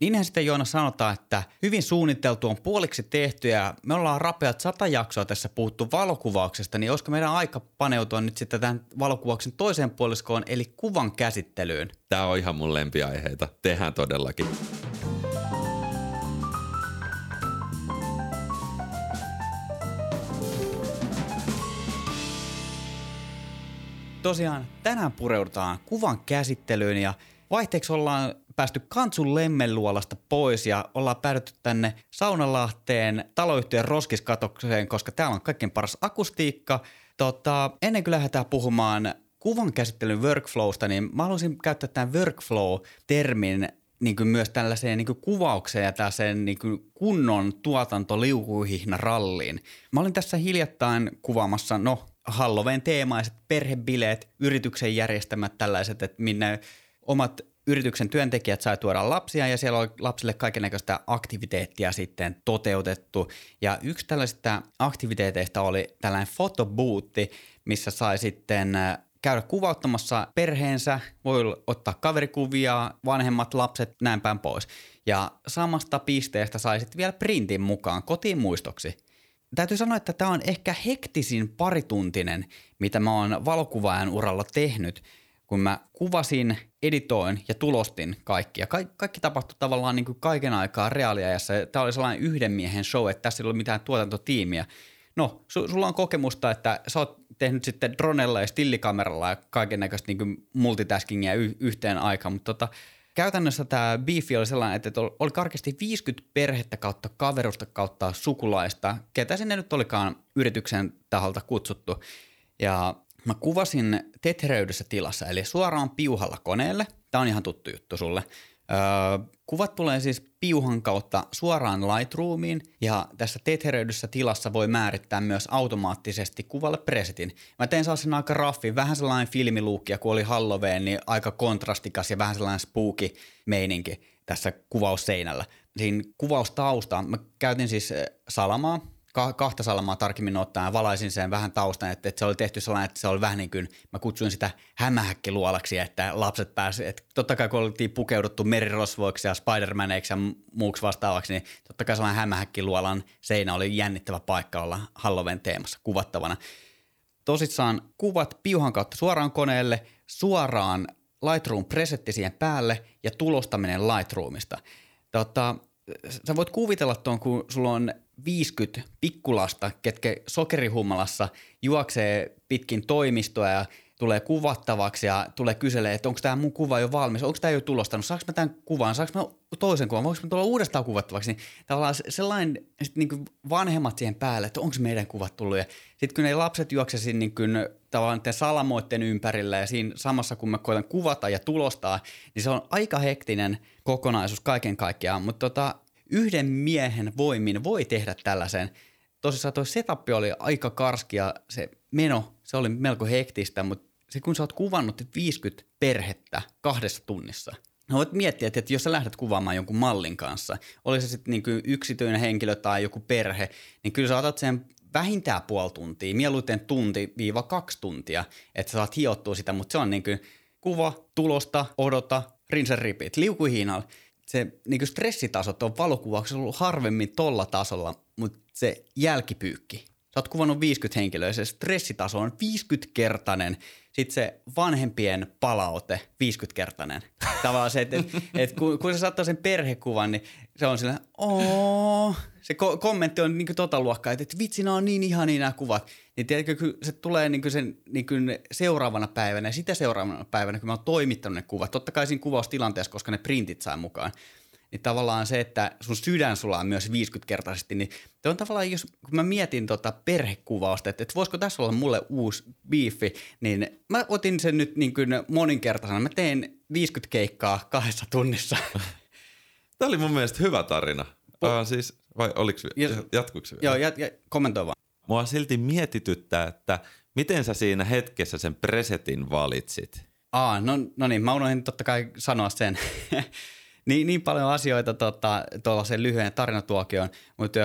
Niinhän sitten Joona sanotaan, että hyvin suunniteltu on puoliksi tehty ja me ollaan rapeat sata jaksoa tässä puhuttu valokuvauksesta, niin olisiko meidän aika paneutua nyt sitten tämän valokuvauksen toiseen puoliskoon eli kuvan käsittelyyn? Tämä on ihan mun lempiaiheita. Tehdään todellakin. Tosiaan tänään pureudutaan kuvan käsittelyyn ja vaihteeksi ollaan päästy Kantsun lemmenluolasta pois ja ollaan päädytty tänne Saunalahteen taloyhtiön roskiskatokseen, koska täällä on kaikkein paras akustiikka. Tota, ennen kuin lähdetään puhumaan kuvan käsittelyn workflowsta, niin mä haluaisin käyttää tämän workflow-termin niin kuin myös tällaiseen niin kuin kuvaukseen ja tällaiseen niin kuin kunnon tuotantoliukuhihna-ralliin. Mä olin tässä hiljattain kuvaamassa, no Halloween teemaiset perhebileet, yrityksen järjestämät tällaiset, että minne omat yrityksen työntekijät sai tuoda lapsia ja siellä oli lapsille kaikenlaista aktiviteettia sitten toteutettu. Ja yksi tällaisista aktiviteeteista oli tällainen fotobuutti, missä sai sitten äh, käydä kuvauttamassa perheensä, voi ottaa kaverikuvia, vanhemmat lapset, näin päin pois. Ja samasta pisteestä sai sitten vielä printin mukaan kotiin muistoksi. Täytyy sanoa, että tämä on ehkä hektisin parituntinen, mitä mä oon valokuvaajan uralla tehnyt – kun mä kuvasin, editoin ja tulostin kaikki. Ja kaikki, tapahtui tavallaan niin kuin kaiken aikaa reaaliajassa. Tämä oli sellainen yhden miehen show, että tässä ei ollut mitään tuotantotiimiä. No, su, sulla on kokemusta, että sä oot tehnyt sitten dronella ja stillikameralla ja kaiken näköistä niin multitaskingia y- yhteen aikaan, mutta tota, käytännössä tämä beefi oli sellainen, että oli karkeasti 50 perhettä kautta kaverusta kautta sukulaista, ketä sinne nyt olikaan yrityksen taholta kutsuttu. Ja Mä kuvasin tetreydyssä tilassa, eli suoraan piuhalla koneelle. Tämä on ihan tuttu juttu sulle. Öö, kuvat tulee siis piuhan kautta suoraan Lightroomiin ja tässä tetreydyssä tilassa voi määrittää myös automaattisesti kuvalle presetin. Mä tein sellaisen aika raffi, vähän sellainen filmiluukki, kun oli Halloween, niin aika kontrastikas ja vähän sellainen spooky meininki tässä kuvausseinällä. Siinä kuvaustausta mä käytin siis salamaa, kahta salamaa tarkemmin ottaen valaisin sen vähän taustan, että, että se oli tehty sellainen, että se oli vähän niin kuin, mä kutsuin sitä hämähäkkiluolaksi, että lapset pääsivät, että totta kai kun oltiin pukeuduttu merirosvoiksi ja Spider-Maneiksi ja muuksi vastaavaksi, niin totta kai sellainen hämähäkkiluolan seinä oli jännittävä paikka olla Halloween teemassa kuvattavana. Tosissaan kuvat piuhan kautta suoraan koneelle, suoraan Lightroom presetti siihen päälle ja tulostaminen Lightroomista. Tota, sä voit kuvitella tuon, kun sulla on 50 pikkulasta, ketkä sokerihummalassa juoksee pitkin toimistoa ja tulee kuvattavaksi ja tulee kyselee, että onko tämä mun kuva jo valmis, onko tämä jo tulostanut, saanko mä tämän kuvan, saanko mä toisen kuvan, voinko mä tulla uudestaan kuvattavaksi, niin tavallaan sellainen sit niin kuin vanhemmat siihen päälle, että onko meidän kuvat tullut. Ja sitten kun ne lapset juoksesivat niin kuin, tavallaan salamoitteen ympärillä ja siinä samassa kun mä koitan kuvata ja tulostaa, niin se on aika hektinen kokonaisuus kaiken kaikkiaan, mutta tota, yhden miehen voimin voi tehdä tällaisen. Tosissaan tuo setup oli aika karski ja se meno, se oli melko hektistä, mutta se kun sä oot kuvannut 50 perhettä kahdessa tunnissa, No voit miettiä, että jos sä lähdet kuvaamaan jonkun mallin kanssa, oli se sitten niin yksityinen henkilö tai joku perhe, niin kyllä sä otat sen vähintään puoli tuntia, mieluiten tunti viiva kaksi tuntia, että sä saat hiottua sitä, mutta se on niin kuin kuva, tulosta, odota, rinse repeat, liukuhiinalla se niin stressitasot on valokuvauksessa ollut harvemmin tolla tasolla, mutta se jälkipyykki. Sä oot kuvannut 50 henkilöä, se stressitaso on 50-kertainen. Sitten se vanhempien palaute 50-kertainen. Tavallaan se, että et, et kun, kun sä saattaa sen perhekuvan, niin se on sillä, ooo, se ko- kommentti on niin tota luokkaa, että, että vitsi, nämä on niin ihania nämä kuvat. Niin tiedätkö, kun se tulee niin sen niin seuraavana päivänä ja sitä seuraavana päivänä, kun mä oon toimittanut ne kuvat, totta kai siinä kuvaustilanteessa, koska ne printit saa mukaan, niin tavallaan se, että sun sydän sulaa myös 50-kertaisesti, niin on tavallaan, jos kun mä mietin tota perhekuvausta, että, että voisiko tässä olla mulle uusi biifi, niin mä otin sen nyt niin kuin moninkertaisena. Mä tein 50 keikkaa kahdessa tunnissa. Tämä oli mun mielestä hyvä tarina. Uh, siis, vai oliko, jatkuiko se vielä? Joo, jat, jat, kommentoi vaan. Mua silti mietityttää, että miten sä siinä hetkessä sen presetin valitsit? Aa, no, no niin, mä unohdin totta kai sanoa sen. niin, niin paljon asioita tota, tuollaisen lyhyen tarinatuokioon, mutta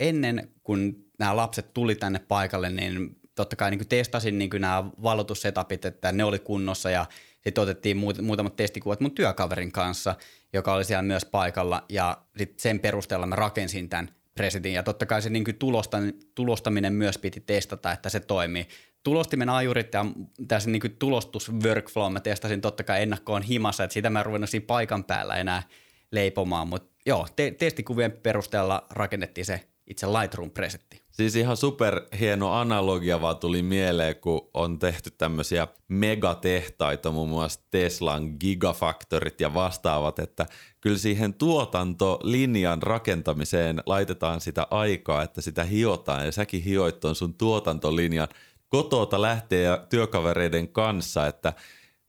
ennen kuin nämä lapset tuli tänne paikalle, niin totta kai niin testasin niin nämä valotussetapit, että ne oli kunnossa ja sitten otettiin muut, muutamat testikuvat mun työkaverin kanssa, joka oli siellä myös paikalla ja sit sen perusteella mä rakensin tämän presetin ja totta kai se niin kuin tulosta, tulostaminen myös piti testata, että se toimii. Tulostimen ajurit ja tässä niin tulostus workflow mä testasin totta kai ennakkoon himassa, että sitä mä en ruvennut siinä paikan päällä enää leipomaan, mutta joo, te- testikuvien perusteella rakennettiin se itse Lightroom-presetti. Siis ihan super hieno analogia vaan tuli mieleen, kun on tehty tämmöisiä megatehtaita, muun muassa Teslan gigafaktorit ja vastaavat, että kyllä siihen tuotantolinjan rakentamiseen laitetaan sitä aikaa, että sitä hiotaan ja säkin hioit on sun tuotantolinjan kotota lähtee ja työkavereiden kanssa, että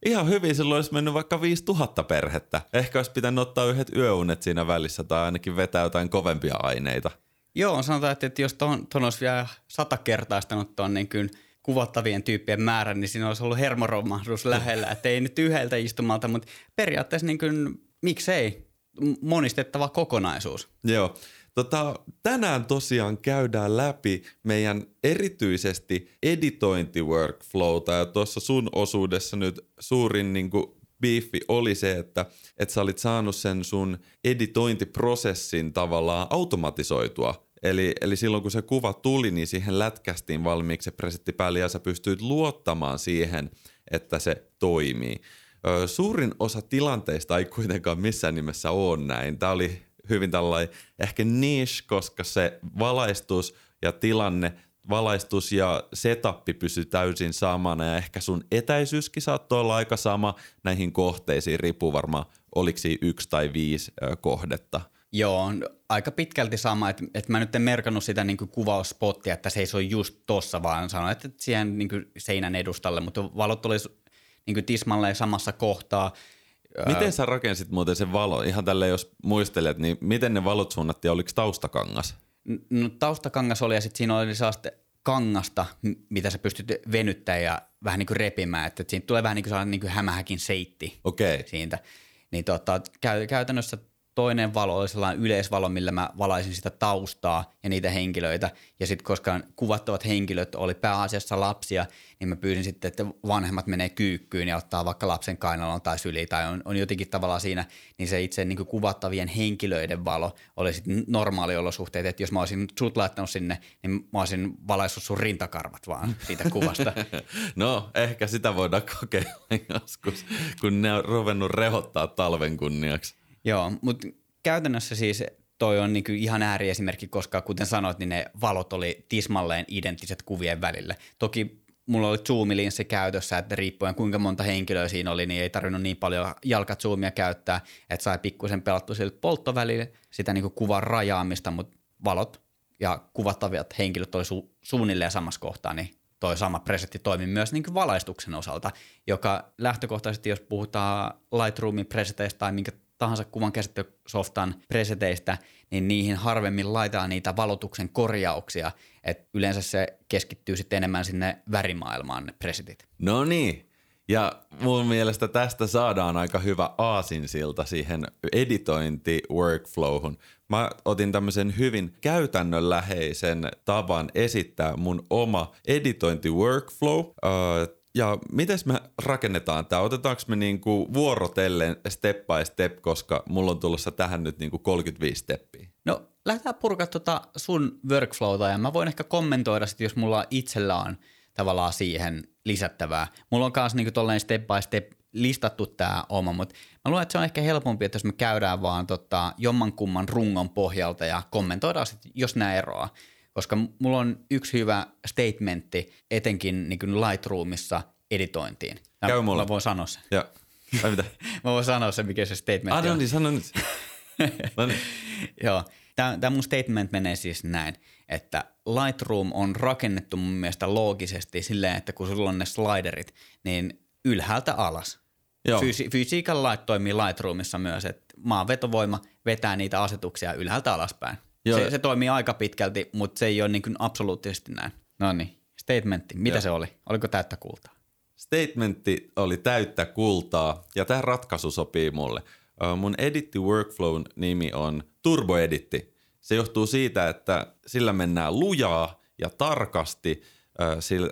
Ihan hyvin silloin olisi mennyt vaikka 5000 perhettä. Ehkä olisi pitänyt ottaa yhdet yöunet siinä välissä tai ainakin vetää jotain kovempia aineita. Joo, sanotaan, että jos tuon, tuon olisi vielä sata kertaistanut tuon niin kuin kuvattavien tyyppien määrän, niin siinä olisi ollut hermoromahdus lähellä. Että ei nyt yhdeltä istumalta, mutta periaatteessa niin kuin, miksei monistettava kokonaisuus. Joo. Tota, tänään tosiaan käydään läpi meidän erityisesti editointiworkflowta ja tuossa sun osuudessa nyt suurin niin kuin, biifi oli se, että, että sä olit saanut sen sun editointiprosessin tavallaan automatisoitua. Eli, eli silloin kun se kuva tuli, niin siihen lätkästiin valmiiksi se presetti päälle ja sä pystyit luottamaan siihen, että se toimii. Suurin osa tilanteista ei kuitenkaan missään nimessä ole näin. Tämä oli hyvin tällainen ehkä niche, koska se valaistus ja tilanne, valaistus ja setappi pysy täysin samana ja ehkä sun etäisyyskin saattoi olla aika sama näihin kohteisiin, riippuu varmaan oliko siinä yksi tai viisi kohdetta. Joo, aika pitkälti sama, että, että mä nyt en merkannut sitä niin kuin kuvausspottia, että se ei ole just tossa, vaan sanoin, että siihen niin seinän edustalle, mutta valot oli niin tismalleen samassa kohtaa. Miten sä rakensit muuten sen valo? Ihan tälle jos muistelet, niin miten ne valot suunnattiin? Oliko taustakangas? No taustakangas oli ja sitten siinä oli sellaista kangasta, mitä sä pystyt venyttämään ja vähän niin kuin repimään. Että siitä tulee vähän niin kuin niin kuin hämähäkin seitti okay. siitä. Niin tota, käytännössä toinen valo oli sellainen yleisvalo, millä mä valaisin sitä taustaa ja niitä henkilöitä. Ja sitten koska kuvattavat henkilöt oli pääasiassa lapsia, niin mä pyysin sitten, että vanhemmat menee kyykkyyn ja ottaa vaikka lapsen kainalon tai syli tai on, on jotenkin tavallaan siinä, niin se itse niin kuvattavien henkilöiden valo oli sitten normaaliolosuhteet, että jos mä olisin sut laittanut sinne, niin mä olisin valaissut sun rintakarvat vaan siitä kuvasta. no, ehkä sitä voidaan kokeilla joskus, kun ne on ruvennut rehottaa talven kunniaksi. Joo, mutta käytännössä siis toi on niinku ihan ääriesimerkki, koska kuten sanoit, niin ne valot oli tismalleen identtiset kuvien välille. Toki mulla oli zoomilinssi käytössä, että riippuen kuinka monta henkilöä siinä oli, niin ei tarvinnut niin paljon jalkazoomia käyttää, että sai pikkusen pelattua sille polttovälille sitä niinku kuvan rajaamista, mutta valot ja kuvattavat henkilöt oli su- suunnilleen samassa kohtaa, niin toi sama presetti toimi myös niin valaistuksen osalta, joka lähtökohtaisesti, jos puhutaan Lightroomin preseteistä tai minkä tahansa kuvan käsittelysoftan preseteistä, niin niihin harvemmin laitetaan niitä valotuksen korjauksia, että yleensä se keskittyy sitten enemmän sinne värimaailmaan ne presetit. No niin, ja mun mielestä tästä saadaan aika hyvä aasinsilta siihen editointi-workflowhun. Mä otin tämmöisen hyvin käytännönläheisen tavan esittää mun oma editointi-workflow. Ja miten me rakennetaan tämä? Otetaanko me niinku vuorotellen step by step, koska mulla on tulossa tähän nyt niinku 35 steppiä? No lähdetään purkaa tota sun workflowta ja mä voin ehkä kommentoida sit, jos mulla itsellä on tavallaan siihen lisättävää. Mulla on myös niinku step by step listattu tämä oma, mutta mä luulen, että se on ehkä helpompi, että jos me käydään vaan tota jommankumman rungon pohjalta ja kommentoidaan sit, jos nämä eroaa koska mulla on yksi hyvä statementti etenkin niin kuin Lightroomissa editointiin. Mä, Käy mulle. Mä voin sanoa sen. Ja. Ai mitä? mä voin sanoa sen, mikä se statementti ah, no niin, sano nyt. no niin. Joo, tämä mun statement menee siis näin, että Lightroom on rakennettu mun mielestä loogisesti silleen, että kun sulla on ne sliderit, niin ylhäältä alas. Joo. Fysi- fysiikan lait toimii Lightroomissa myös, että maanvetovoima vetää niitä asetuksia ylhäältä alaspäin. Se, se toimii aika pitkälti, mutta se ei ole niin kuin absoluuttisesti näin. No niin, statementti. Mitä Joo. se oli? Oliko täyttä kultaa? Statementti oli täyttä kultaa ja tämä ratkaisu sopii mulle. Mun editti workflown nimi on Editti. Se johtuu siitä, että sillä mennään lujaa ja tarkasti.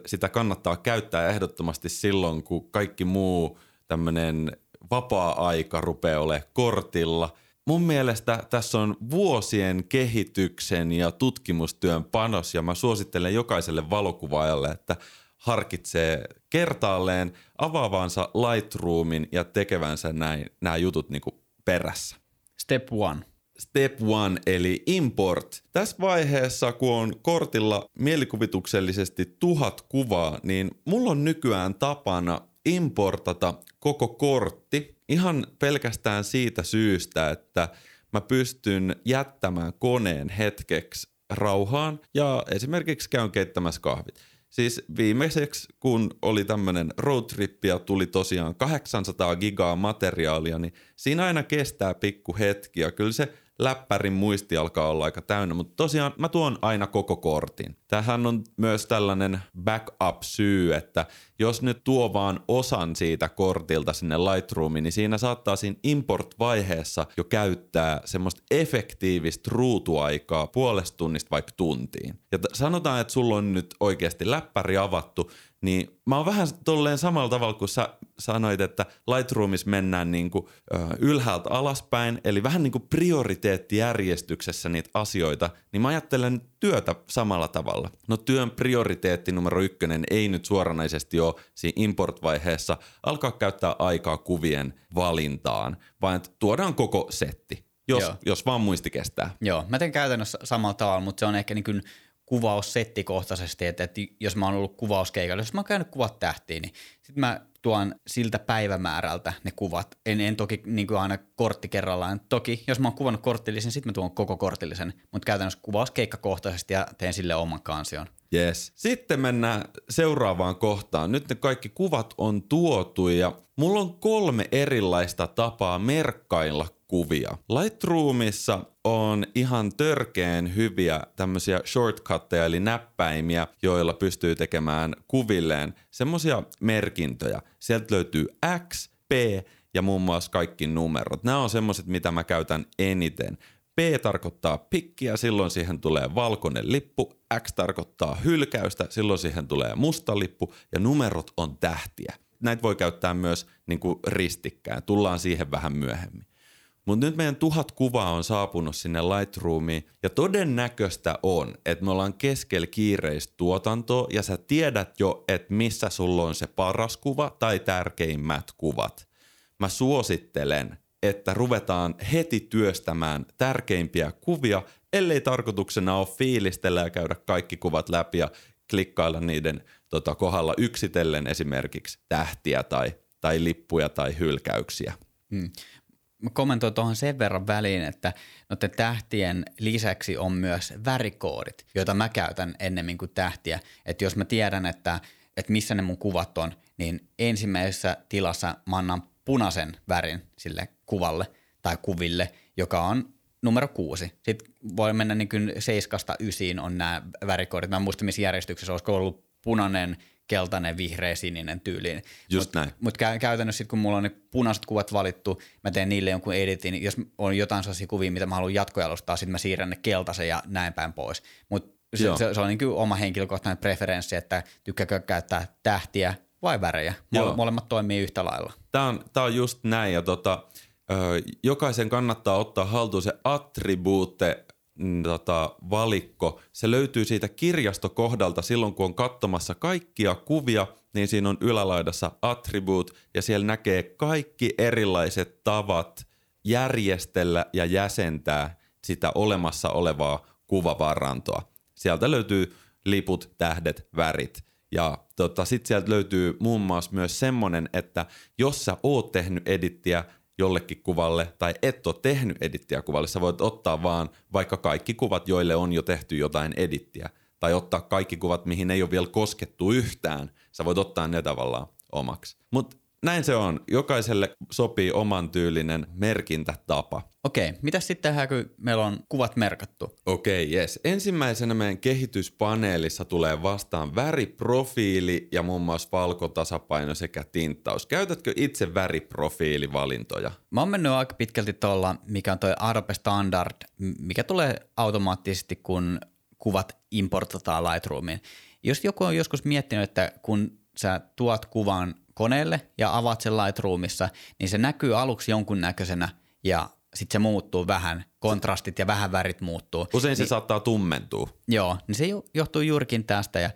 Sitä kannattaa käyttää ehdottomasti silloin, kun kaikki muu tämmöinen vapaa-aika rupeaa olemaan kortilla. Mun mielestä tässä on vuosien kehityksen ja tutkimustyön panos ja mä suosittelen jokaiselle valokuvaajalle, että harkitsee kertaalleen avaavansa Lightroomin ja tekevänsä näin, nämä jutut niinku perässä. Step one. Step one eli import. Tässä vaiheessa, kun on kortilla mielikuvituksellisesti tuhat kuvaa, niin mulla on nykyään tapana importata koko kortti ihan pelkästään siitä syystä, että mä pystyn jättämään koneen hetkeksi rauhaan ja esimerkiksi käyn keittämässä kahvit. Siis viimeiseksi, kun oli tämmöinen roadtrippi ja tuli tosiaan 800 gigaa materiaalia, niin siinä aina kestää pikku hetki ja kyllä se – läppärin muisti alkaa olla aika täynnä, mutta tosiaan mä tuon aina koko kortin. Tähän on myös tällainen backup-syy, että jos nyt tuo vaan osan siitä kortilta sinne Lightroomiin, niin siinä saattaa siinä import-vaiheessa jo käyttää semmoista efektiivistä ruutuaikaa puolesta tunnista vaikka tuntiin. Ja t- sanotaan, että sulla on nyt oikeasti läppäri avattu, niin mä oon vähän tolleen samalla tavalla kuin sä sanoit, että Lightroomissa mennään niin kuin, ö, ylhäältä alaspäin, eli vähän niin kuin prioriteettijärjestyksessä niitä asioita, niin mä ajattelen työtä samalla tavalla. No työn prioriteetti numero ykkönen ei nyt suoranaisesti ole siinä import-vaiheessa alkaa käyttää aikaa kuvien valintaan, vaan että tuodaan koko setti, jos, jos vaan muisti kestää. Joo, mä teen käytännössä samalla tavalla, mutta se on ehkä niin kuin – kuvaus settikohtaisesti, että, että jos mä oon ollut kuvauskeikalla, jos mä oon käynyt kuvat tähtiin, niin sitten mä tuon siltä päivämäärältä ne kuvat. En, en toki niin kuin aina kortti kerrallaan. Toki, jos mä oon kuvannut korttillisen, sitten mä tuon koko korttillisen, mutta käytännössä kuvauskeikkakohtaisesti ja teen sille oman kansion. Yes. Sitten mennään seuraavaan kohtaan. Nyt ne kaikki kuvat on tuotu ja mulla on kolme erilaista tapaa merkkailla kuvia. Lightroomissa on ihan törkeen hyviä tämmöisiä shortcutteja eli näppäimiä, joilla pystyy tekemään kuvilleen semmoisia merkintöjä. Sieltä löytyy X, P ja muun muassa kaikki numerot. Nämä on semmoiset, mitä mä käytän eniten. P tarkoittaa pikkiä, silloin siihen tulee valkoinen lippu. X tarkoittaa hylkäystä, silloin siihen tulee musta lippu. Ja numerot on tähtiä. Näitä voi käyttää myös niin kuin ristikkään. Tullaan siihen vähän myöhemmin. Mutta nyt meidän tuhat kuvaa on saapunut sinne Lightroomiin ja todennäköistä on, että me ollaan keskellä kiireistä tuotantoa ja sä tiedät jo, että missä sulla on se paras kuva tai tärkeimmät kuvat. Mä suosittelen, että ruvetaan heti työstämään tärkeimpiä kuvia, ellei tarkoituksena ole fiilistellä ja käydä kaikki kuvat läpi ja klikkailla niiden tota, kohdalla yksitellen esimerkiksi tähtiä tai, tai lippuja tai hylkäyksiä. Hmm mä kommentoin tuohon sen verran väliin, että noiden tähtien lisäksi on myös värikoodit, joita mä käytän ennemmin kuin tähtiä. Että jos mä tiedän, että, että missä ne mun kuvat on, niin ensimmäisessä tilassa mä annan punaisen värin sille kuvalle tai kuville, joka on numero kuusi. Sitten voi mennä niin kuin seiskasta ysiin on nämä värikoodit. Mä en muista, missä järjestyksessä olisiko ollut punainen – keltainen, vihreä, sininen tyyliin. Just mut, näin. Mutta kä- käytännössä sit, kun mulla on ne punaiset kuvat valittu, mä teen niille jonkun editin, niin jos on jotain sellaisia kuvia, mitä mä haluan jatkojalostaa, sitten mä siirrän ne keltaisen ja näin päin pois. Mutta se, se, se, on niin oma henkilökohtainen preferenssi, että tykkääkö käyttää tähtiä vai värejä. Joo. Molemmat toimii yhtä lailla. Tämä on, tää on just näin ja tota, jokaisen kannattaa ottaa haltuun se attribuutte tota, valikko. Se löytyy siitä kirjastokohdalta silloin, kun on katsomassa kaikkia kuvia, niin siinä on ylälaidassa attribute ja siellä näkee kaikki erilaiset tavat järjestellä ja jäsentää sitä olemassa olevaa kuvavarantoa. Sieltä löytyy liput, tähdet, värit. Ja tota, sitten sieltä löytyy muun muassa myös semmonen, että jos sä oot tehnyt edittiä, jollekin kuvalle tai et ole tehnyt edittiä kuvalle, sä voit ottaa vaan vaikka kaikki kuvat, joille on jo tehty jotain edittiä. Tai ottaa kaikki kuvat, mihin ei ole vielä koskettu yhtään. Sä voit ottaa ne tavallaan omaksi. Mutta näin se on. Jokaiselle sopii oman tyylinen merkintätapa. Okei, mitä sitten tehdään, kun meillä on kuvat merkattu? Okei, jes. Ensimmäisenä meidän kehityspaneelissa tulee vastaan väriprofiili ja muun muassa valkotasapaino sekä tinttaus. Käytätkö itse väriprofiilivalintoja? Mä oon mennyt aika pitkälti tuolla, mikä on toi Adobe Standard, mikä tulee automaattisesti, kun kuvat importataan Lightroomiin. Jos joku on joskus miettinyt, että kun sä tuot kuvan koneelle ja avaat sen Lightroomissa, niin se näkyy aluksi jonkun näköisenä ja sitten se muuttuu vähän, kontrastit ja vähän värit muuttuu. Usein se niin, saattaa tummentua. Joo, niin se johtuu juurikin tästä ja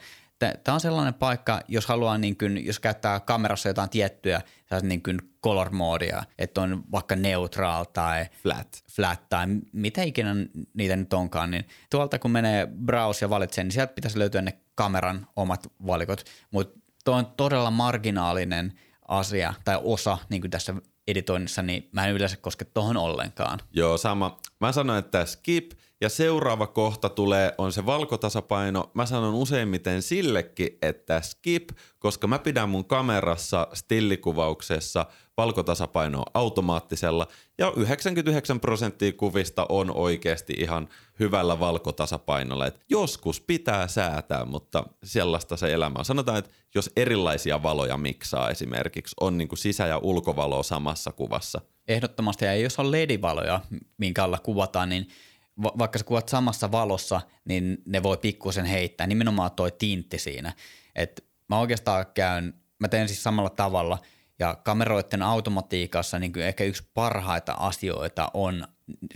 Tämä on sellainen paikka, jos haluaa, niin kuin, jos käyttää kamerassa jotain tiettyä niin kuin color-moodia, että on vaikka neutral tai flat. flat tai mitä ikinä niitä nyt onkaan, niin tuolta kun menee browse ja valitsee, niin sieltä pitäisi löytyä ne kameran omat valikot, mutta tuo on todella marginaalinen asia tai osa niin kuin tässä editoinnissa, niin mä en yleensä koske tuohon ollenkaan. Joo, sama. Mä sanoin, että skip – ja seuraava kohta tulee, on se valkotasapaino. Mä sanon useimmiten sillekin, että skip, koska mä pidän mun kamerassa stillikuvauksessa valkotasapainoa automaattisella ja 99 prosenttia kuvista on oikeasti ihan hyvällä valkotasapainolla. Et joskus pitää säätää, mutta sellaista se elämä on. Sanotaan, että jos erilaisia valoja miksaa esimerkiksi, on niin kuin sisä- ja ulkovalo samassa kuvassa. Ehdottomasti, ja jos on LED-valoja, minkä alla kuvataan, niin – va- vaikka sä kuvat samassa valossa, niin ne voi pikkusen heittää, nimenomaan toi tintti siinä. Et mä oikeastaan käyn, mä teen siis samalla tavalla, ja kameroiden automatiikassa niin kuin ehkä yksi parhaita asioita on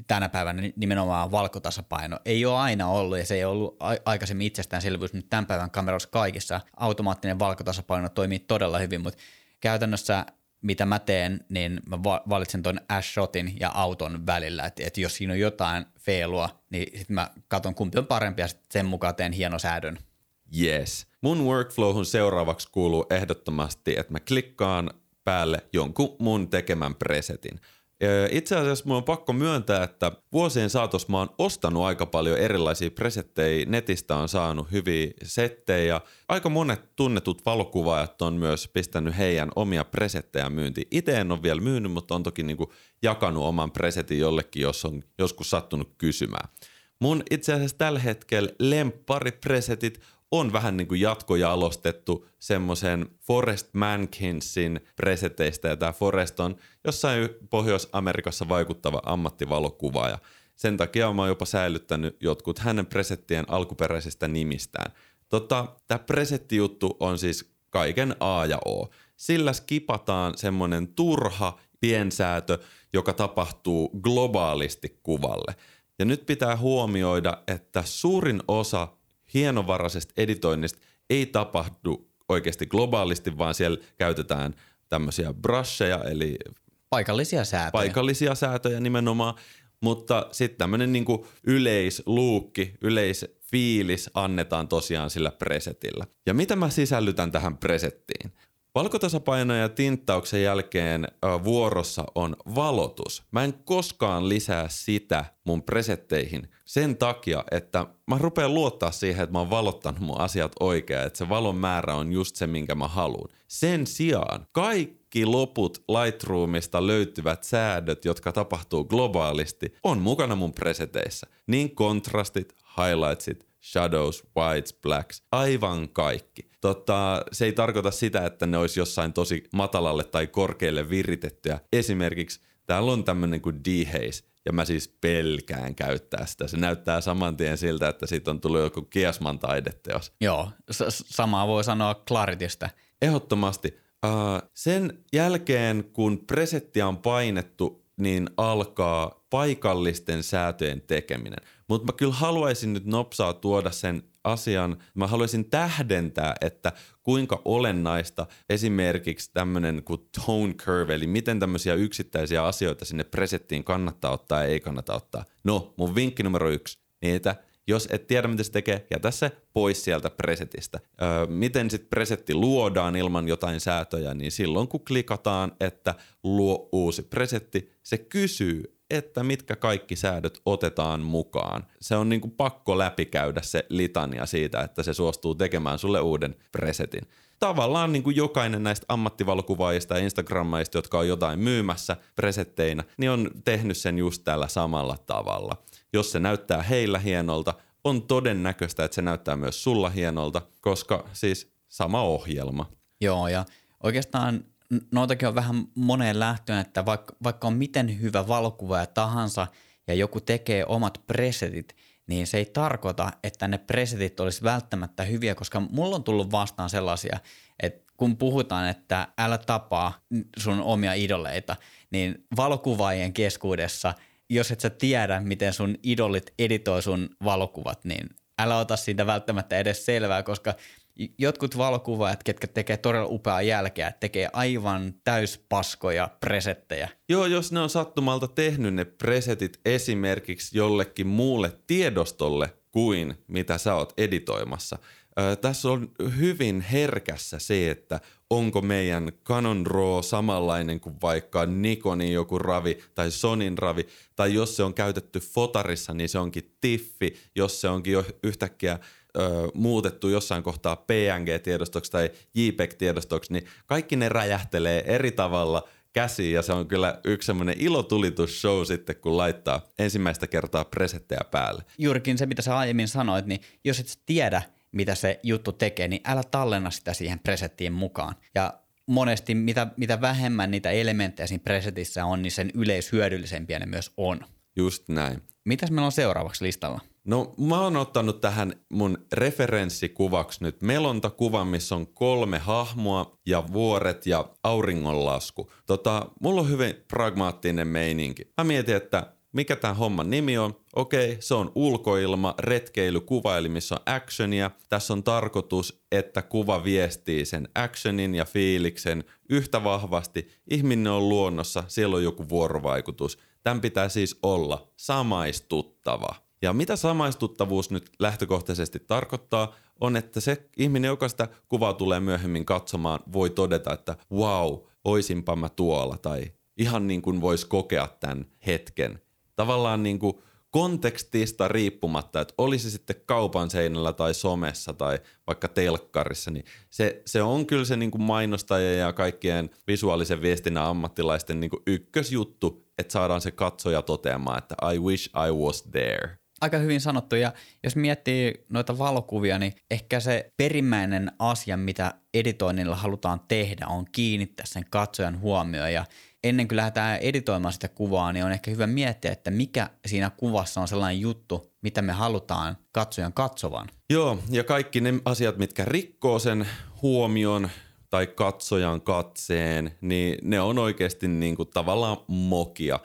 tänä päivänä nimenomaan valkotasapaino. Ei ole aina ollut ja se ei ollut aikaisemmin itsestäänselvyys, mutta tämän päivän kameroissa kaikissa automaattinen valkotasapaino toimii todella hyvin, mutta käytännössä mitä mä teen, niin mä valitsen tuon Ashotin ja auton välillä, että et jos siinä on jotain feilua, niin sitten mä katson kumpi on parempi ja sitten sen mukaan teen hieno säädön. Yes. Mun workflowhun seuraavaksi kuuluu ehdottomasti, että mä klikkaan päälle jonkun mun tekemän presetin. Itse asiassa mun on pakko myöntää, että vuosien saatossa mä oon ostanut aika paljon erilaisia presettejä. Netistä on saanut hyviä settejä. Aika monet tunnetut valokuvaajat on myös pistänyt heidän omia presettejä myyntiin. Itse en ole vielä myynyt, mutta on toki niinku jakanut oman presetin jollekin, jos on joskus sattunut kysymään. Mun itse asiassa tällä hetkellä lempparipresetit on vähän niin kuin jatkojalostettu semmoisen Forest Mankinsin preseteistä, ja tämä Forest on jossain Pohjois-Amerikassa vaikuttava ammattivalokuvaaja. Sen takia mä oon jopa säilyttänyt jotkut hänen presettien alkuperäisestä nimistään. Tota, tämä presettijuttu on siis kaiken A ja O. Sillä skipataan semmoinen turha piensäätö, joka tapahtuu globaalisti kuvalle. Ja nyt pitää huomioida, että suurin osa hienovaraisesta editoinnista ei tapahdu oikeasti globaalisti, vaan siellä käytetään tämmöisiä brusheja, eli paikallisia säätöjä. Paikallisia säätöjä nimenomaan, mutta sitten tämmöinen niinku yleisluukki, yleisfiilis annetaan tosiaan sillä presetillä. Ja mitä mä sisällytän tähän presettiin? Valkotasapaino ja tinttauksen jälkeen vuorossa on valotus. Mä en koskaan lisää sitä mun presetteihin sen takia, että mä rupean luottaa siihen, että mä oon valottanut mun asiat oikein, että se valon määrä on just se, minkä mä haluan. Sen sijaan kaikki loput Lightroomista löytyvät säädöt, jotka tapahtuu globaalisti, on mukana mun preseteissä. Niin kontrastit, highlightsit, shadows, whites, blacks, aivan kaikki. Tota, se ei tarkoita sitä, että ne olisi jossain tosi matalalle tai korkealle viritettyä. Esimerkiksi täällä on tämmöinen kuin dehaze, ja mä siis pelkään käyttää sitä. Se näyttää saman tien siltä, että siitä on tullut joku Kiasman taideteos. Joo, s- samaa voi sanoa Claritystä. Ehdottomasti. Uh, sen jälkeen, kun presettiä on painettu, niin alkaa paikallisten säätöjen tekeminen. Mutta mä kyllä haluaisin nyt nopsaa tuoda sen asian, mä haluaisin tähdentää, että kuinka olennaista esimerkiksi tämmöinen kuin tone curve, eli miten tämmöisiä yksittäisiä asioita sinne presettiin kannattaa ottaa ja ei kannata ottaa. No, mun vinkki numero yksi, niitä jos et tiedä, miten se tekee, jätä se pois sieltä presetistä. Öö, miten sitten presetti luodaan ilman jotain säätöjä, niin silloin kun klikataan, että luo uusi presetti, se kysyy, että mitkä kaikki säädöt otetaan mukaan. Se on niinku pakko läpikäydä se litania siitä, että se suostuu tekemään sulle uuden presetin. Tavallaan niin kuin jokainen näistä ammattivalokuvaajista ja Instagrammaista, jotka on jotain myymässä presetteinä, niin on tehnyt sen just tällä samalla tavalla. Jos se näyttää heillä hienolta, on todennäköistä, että se näyttää myös sulla hienolta, koska siis sama ohjelma. Joo, ja oikeastaan noitakin on vähän moneen lähtöön, että vaikka, vaikka on miten hyvä valokuvaaja tahansa ja joku tekee omat presetit, niin se ei tarkoita, että ne presetit olisi välttämättä hyviä, koska mulla on tullut vastaan sellaisia, että kun puhutaan, että älä tapaa sun omia idoleita, niin valokuvaajien keskuudessa, jos et sä tiedä, miten sun idolit editoi sun valokuvat, niin älä ota siitä välttämättä edes selvää, koska jotkut valokuvaajat, ketkä tekee todella upeaa jälkeä, tekee aivan täyspaskoja presettejä. Joo, jos ne on sattumalta tehnyt ne presetit esimerkiksi jollekin muulle tiedostolle kuin mitä sä oot editoimassa. Ö, tässä on hyvin herkässä se, että onko meidän Canon RAW samanlainen kuin vaikka Nikonin joku ravi tai Sonin ravi, tai jos se on käytetty fotarissa, niin se onkin tiffi, jos se onkin jo yhtäkkiä ö, muutettu jossain kohtaa PNG-tiedostoksi tai JPEG-tiedostoksi, niin kaikki ne räjähtelee eri tavalla käsiin ja se on kyllä yksi semmoinen ilotulitusshow sitten, kun laittaa ensimmäistä kertaa presettejä päälle. Juurikin se, mitä sä aiemmin sanoit, niin jos et tiedä, mitä se juttu tekee, niin älä tallenna sitä siihen presettiin mukaan. Ja monesti mitä, mitä vähemmän niitä elementtejä siinä presetissä on, niin sen yleishyödyllisempiä ne myös on. Just näin. Mitäs meillä on seuraavaksi listalla? No mä oon ottanut tähän mun referenssikuvaksi nyt melontakuvan, missä on kolme hahmoa ja vuoret ja auringonlasku. Tota, mulla on hyvin pragmaattinen meininki. Mä mietin, että mikä tämä homman nimi on. Okei, se on ulkoilma, retkeilykuva, eli missä on actionia. Tässä on tarkoitus, että kuva viestii sen actionin ja fiiliksen yhtä vahvasti. Ihminen on luonnossa, siellä on joku vuorovaikutus. Tämän pitää siis olla samaistuttava. Ja mitä samaistuttavuus nyt lähtökohtaisesti tarkoittaa, on, että se ihminen, joka sitä kuvaa tulee myöhemmin katsomaan, voi todeta, että wow, oisinpa mä tuolla, tai ihan niin kuin voisi kokea tämän hetken. Tavallaan niin kuin kontekstista riippumatta, että olisi sitten kaupan seinällä tai somessa tai vaikka telkkarissa, niin se, se on kyllä se niin kuin mainostaja ja kaikkien visuaalisen viestinnän ammattilaisten niin kuin ykkösjuttu, että saadaan se katsoja toteamaan, että I wish I was there aika hyvin sanottu. Ja jos miettii noita valokuvia, niin ehkä se perimmäinen asia, mitä editoinnilla halutaan tehdä, on kiinnittää sen katsojan huomioon. Ja ennen kuin lähdetään editoimaan sitä kuvaa, niin on ehkä hyvä miettiä, että mikä siinä kuvassa on sellainen juttu, mitä me halutaan katsojan katsovan. Joo, ja kaikki ne asiat, mitkä rikkoo sen huomion tai katsojan katseen, niin ne on oikeasti niin kuin tavallaan mokia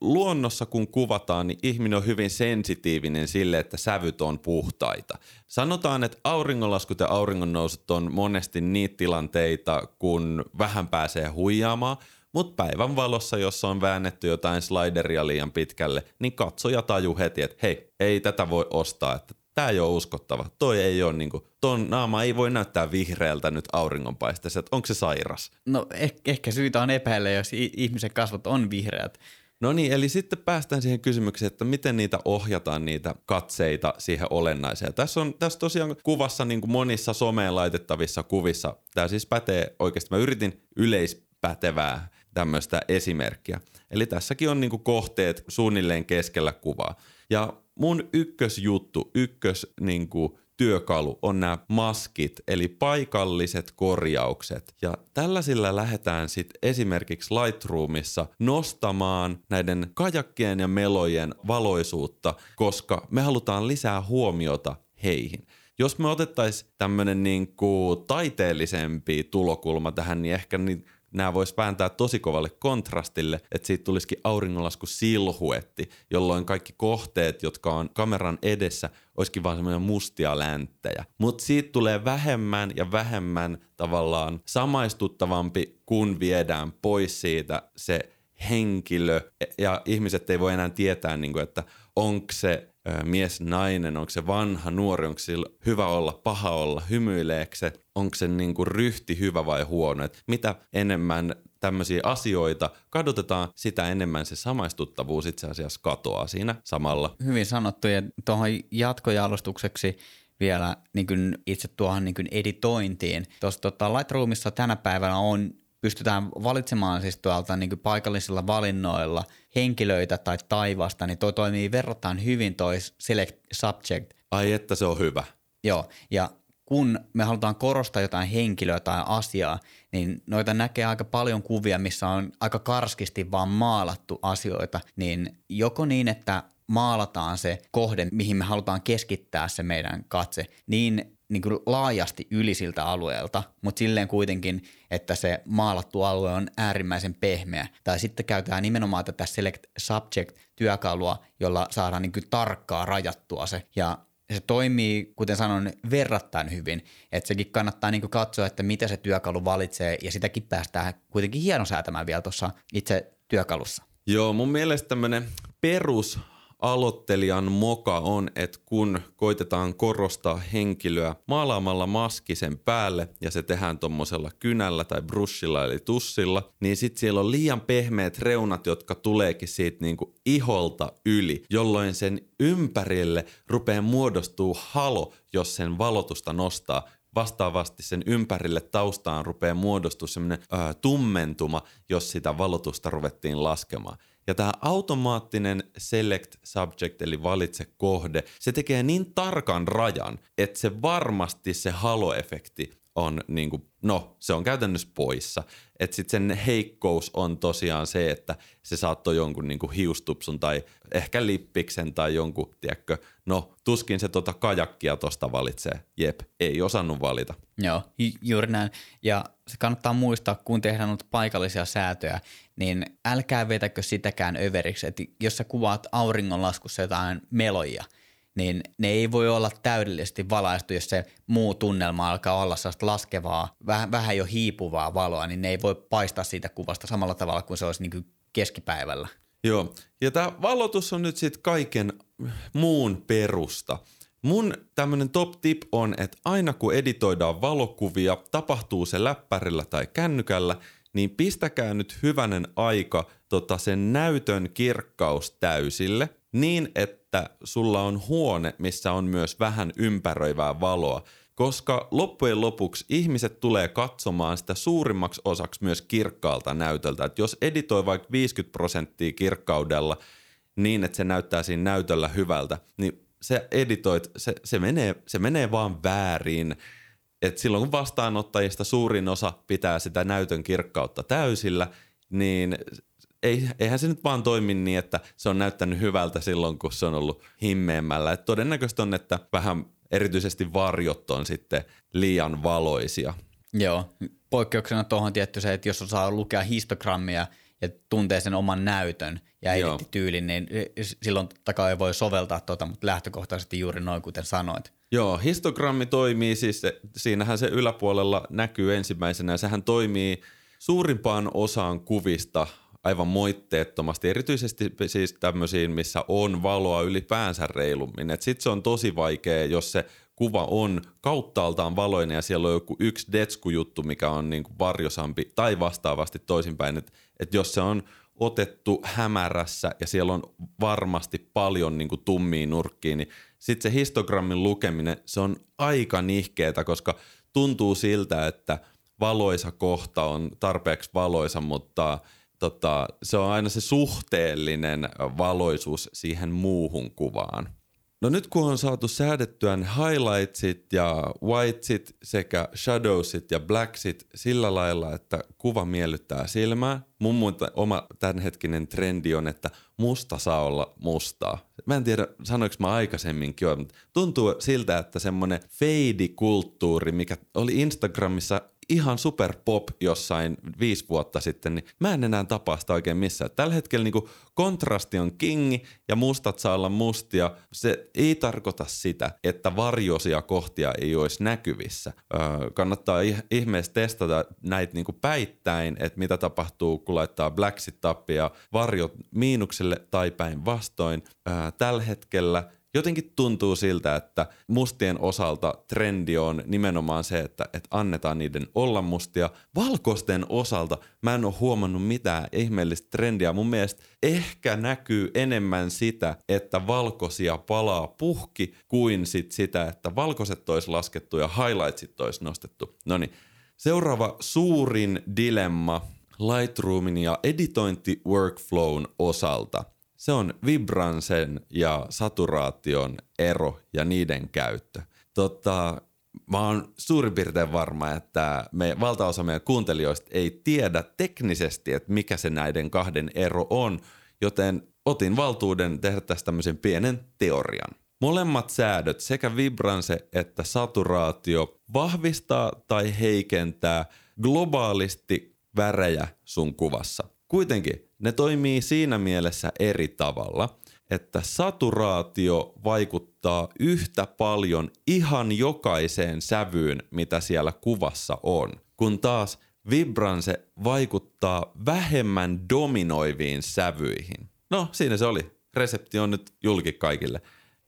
luonnossa kun kuvataan, niin ihminen on hyvin sensitiivinen sille, että sävyt on puhtaita. Sanotaan, että auringonlaskut ja auringonnousut on monesti niitä tilanteita, kun vähän pääsee huijaamaan, mutta päivän valossa, jossa on väännetty jotain slideria liian pitkälle, niin katsoja taju heti, että hei, ei tätä voi ostaa, että tämä ei ole uskottava. Toi ei ole niinku, ton naama ei voi näyttää vihreältä nyt auringonpaisteessa, että onko se sairas? No eh- ehkä syytä on epäillä, jos ihmisen kasvot on vihreät. No niin, eli sitten päästään siihen kysymykseen, että miten niitä ohjataan, niitä katseita siihen olennaiseen. Tässä on tässä tosiaan kuvassa niin kuin monissa someen laitettavissa kuvissa, tämä siis pätee oikeasti, mä yritin yleispätevää tämmöistä esimerkkiä. Eli tässäkin on niin kuin kohteet suunnilleen keskellä kuvaa. Ja mun ykkösjuttu, ykkös niin kuin työkalu on nämä maskit, eli paikalliset korjaukset. Ja tällaisilla lähdetään sitten esimerkiksi Lightroomissa nostamaan näiden kajakkien ja melojen valoisuutta, koska me halutaan lisää huomiota heihin. Jos me otettaisiin tämmöinen niinku taiteellisempi tulokulma tähän, niin ehkä niin nämä voisi vääntää tosi kovalle kontrastille, että siitä tulisikin auringonlasku silhuetti, jolloin kaikki kohteet, jotka on kameran edessä, olisikin vaan semmoinen mustia länttejä. Mutta siitä tulee vähemmän ja vähemmän tavallaan samaistuttavampi, kun viedään pois siitä se henkilö ja ihmiset ei voi enää tietää, niin kuin, että onko se mies, nainen, onko se vanha, nuori, onko sillä hyvä olla, paha olla, hymyileekö se, onko se niin kuin ryhti hyvä vai huono. Et mitä enemmän tämmöisiä asioita kadotetaan, sitä enemmän se samaistuttavuus itse asiassa katoaa siinä samalla. Hyvin sanottu ja tuohon jatkojalostukseksi vielä niin kuin itse tuohon niin kuin editointiin. Tuossa tota, Lightroomissa tänä päivänä on pystytään valitsemaan siis tuolta niin paikallisilla valinnoilla henkilöitä tai taivasta, niin toi toimii verrattain hyvin toi select subject. Ai että se on hyvä. Joo, ja kun me halutaan korostaa jotain henkilöä tai asiaa, niin noita näkee aika paljon kuvia, missä on aika karskisti vaan maalattu asioita, niin joko niin, että maalataan se kohde, mihin me halutaan keskittää se meidän katse, niin niin kuin laajasti yli siltä alueelta, mutta silleen kuitenkin, että se maalattu alue on äärimmäisen pehmeä. Tai sitten käytetään nimenomaan tätä select subject-työkalua, jolla saadaan niin kuin tarkkaa rajattua se. Ja se toimii, kuten sanoin, verrattain hyvin. Että sekin kannattaa niin katsoa, että mitä se työkalu valitsee, ja sitäkin päästään kuitenkin hienosäätämään vielä tuossa itse työkalussa. Joo, mun mielestä tämmöinen perus aloittelijan moka on, että kun koitetaan korostaa henkilöä maalaamalla maski sen päälle ja se tehdään tuommoisella kynällä tai brushilla eli tussilla, niin sitten siellä on liian pehmeät reunat, jotka tuleekin siitä niinku iholta yli, jolloin sen ympärille rupeaa muodostuu halo, jos sen valotusta nostaa vastaavasti sen ympärille taustaan rupeaa muodostua semmoinen tummentuma, jos sitä valotusta ruvettiin laskemaan. Ja tämä automaattinen select subject eli valitse kohde, se tekee niin tarkan rajan, että se varmasti se halo-efekti on niin kuin, no se on käytännössä poissa. Että sitten sen heikkous on tosiaan se, että se saattoi jonkun niin kuin hiustupsun tai ehkä lippiksen tai jonkun, tiedätkö, no tuskin se tota kajakkia tosta valitsee. Jep, ei osannut valita. Joo, juuri näin. Ja se kannattaa muistaa, kun tehdään noita paikallisia säätöjä, niin älkää vetäkö sitäkään överiksi, että jos sä kuvaat auringonlaskussa jotain meloja – niin ne ei voi olla täydellisesti valaistu, jos se muu tunnelma alkaa olla sellaista laskevaa, vähän, vähän jo hiipuvaa valoa, niin ne ei voi paistaa siitä kuvasta samalla tavalla kuin se olisi niin keskipäivällä. Joo, ja tämä valotus on nyt sitten kaiken muun perusta. Mun tämmönen top tip on, että aina kun editoidaan valokuvia, tapahtuu se läppärillä tai kännykällä, niin pistäkää nyt hyvänen aika tota sen näytön kirkkaus täysille niin, että sulla on huone, missä on myös vähän ympäröivää valoa, koska loppujen lopuksi ihmiset tulee katsomaan sitä suurimmaksi osaksi myös kirkkaalta näytöltä. Et jos editoi vaikka 50 prosenttia kirkkaudella niin, että se näyttää siinä näytöllä hyvältä, niin se editoit, se, se, menee, se menee vaan väärin. Et silloin kun vastaanottajista suurin osa pitää sitä näytön kirkkautta täysillä, niin ei, eihän se nyt vaan toimi niin, että se on näyttänyt hyvältä silloin, kun se on ollut himmeämmällä. Et todennäköistä on, että vähän erityisesti varjot on sitten liian valoisia. Joo, poikkeuksena tuohon tietty se, että jos osaa lukea histogrammia ja tuntee sen oman näytön ja edittityylin, niin silloin takaa ei voi soveltaa tuota, mutta lähtökohtaisesti juuri noin kuten sanoit. Joo, histogrammi toimii siis, siinähän se yläpuolella näkyy ensimmäisenä ja sehän toimii suurimpaan osaan kuvista aivan moitteettomasti, erityisesti siis tämmöisiin, missä on valoa ylipäänsä reilummin. Sitten se on tosi vaikea, jos se kuva on kauttaaltaan valoinen ja siellä on joku yksi detsku-juttu, mikä on niin kuin varjosampi tai vastaavasti toisinpäin, että et jos se on otettu hämärässä ja siellä on varmasti paljon niin kuin tummia nurkkiin, niin sitten se histogrammin lukeminen, se on aika nihkeetä, koska tuntuu siltä, että valoisa kohta on tarpeeksi valoisa, mutta – tota, se on aina se suhteellinen valoisuus siihen muuhun kuvaan. No nyt kun on saatu säädettyä ne highlightsit ja whitesit sekä shadowsit ja blacksit sillä lailla, että kuva miellyttää silmää. Mun oma tämänhetkinen trendi on, että musta saa olla mustaa. Mä en tiedä, sanoinko mä aikaisemminkin jo, mutta tuntuu siltä, että semmonen fade-kulttuuri, mikä oli Instagramissa ihan super pop jossain viisi vuotta sitten, niin mä en enää tapaa sitä oikein missään. Tällä hetkellä niin kontrasti on kingi ja mustat saa olla mustia. Se ei tarkoita sitä, että varjoisia kohtia ei olisi näkyvissä. Öö, kannattaa ihmeessä testata näitä niin päittäin, että mitä tapahtuu, kun laittaa blacksit tappia varjot miinukselle tai päinvastoin. Öö, tällä hetkellä – jotenkin tuntuu siltä, että mustien osalta trendi on nimenomaan se, että, että annetaan niiden olla mustia. Valkoisten osalta mä en ole huomannut mitään ihmeellistä trendiä. Mun mielestä ehkä näkyy enemmän sitä, että valkoisia palaa puhki, kuin sit sitä, että valkoiset olisi laskettu ja highlightsit olisi nostettu. No niin, seuraava suurin dilemma Lightroomin ja editointi workflown osalta – se on vibransen ja saturaation ero ja niiden käyttö. Tota, mä oon suurin piirtein varma, että me, valtaosa meidän kuuntelijoista ei tiedä teknisesti, että mikä se näiden kahden ero on, joten otin valtuuden tehdä tästä tämmöisen pienen teorian. Molemmat säädöt, sekä vibranse että saturaatio, vahvistaa tai heikentää globaalisti värejä sun kuvassa. Kuitenkin ne toimii siinä mielessä eri tavalla, että saturaatio vaikuttaa yhtä paljon ihan jokaiseen sävyyn, mitä siellä kuvassa on, kun taas vibranse vaikuttaa vähemmän dominoiviin sävyihin. No, siinä se oli. Resepti on nyt julki kaikille.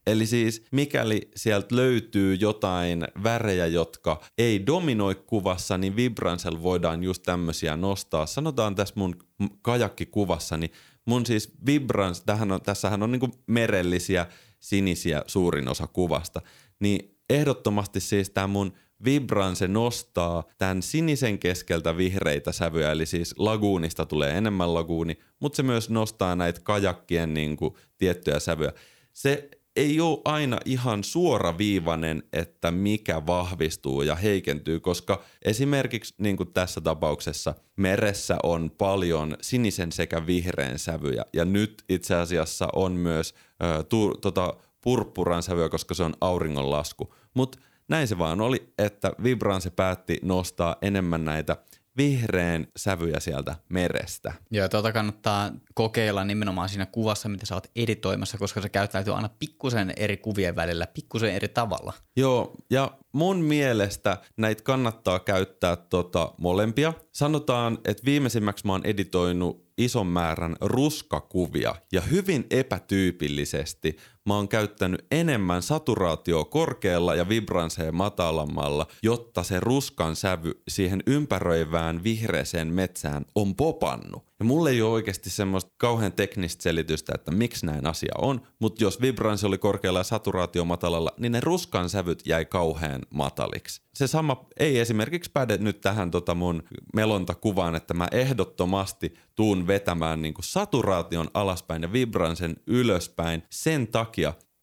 Eli siis mikäli sieltä löytyy jotain värejä, jotka ei dominoi kuvassa, niin Vibransel voidaan just tämmöisiä nostaa. Sanotaan tässä mun kajakkikuvassa, niin mun siis Vibrans, tähän on, tässähän on niinku merellisiä sinisiä suurin osa kuvasta, niin ehdottomasti siis tämä mun Vibranse nostaa tämän sinisen keskeltä vihreitä sävyjä, eli siis laguunista tulee enemmän laguuni, mutta se myös nostaa näitä kajakkien niin kuin, tiettyjä sävyjä. Se ei ole aina ihan suoraviivainen, että mikä vahvistuu ja heikentyy, koska esimerkiksi niin kuin tässä tapauksessa meressä on paljon sinisen sekä vihreän sävyjä ja nyt itse asiassa on myös ö, tu, tota, purppuran sävyä, koska se on auringonlasku. Mutta näin se vaan oli, että Vibranse päätti nostaa enemmän näitä vihreän sävyjä sieltä merestä. Joo, tuota kannattaa kokeilla nimenomaan siinä kuvassa, mitä sä oot editoimassa, koska se käyttäytyy aina pikkusen eri kuvien välillä, pikkusen eri tavalla. Joo, ja mun mielestä näitä kannattaa käyttää tota molempia. Sanotaan, että viimeisimmäksi mä oon editoinut ison määrän ruskakuvia ja hyvin epätyypillisesti mä oon käyttänyt enemmän saturaatio korkealla ja vibranseen matalammalla, jotta se ruskan sävy siihen ympäröivään vihreeseen metsään on popannut. Ja mulle ei ole oikeasti semmoista kauhean teknistä selitystä, että miksi näin asia on, mutta jos vibranssi oli korkealla ja saturaatio matalalla, niin ne ruskan sävyt jäi kauhean mataliksi. Se sama ei esimerkiksi päde nyt tähän tota mun melontakuvaan, että mä ehdottomasti tuun vetämään niinku saturaation alaspäin ja vibransen ylöspäin sen takia,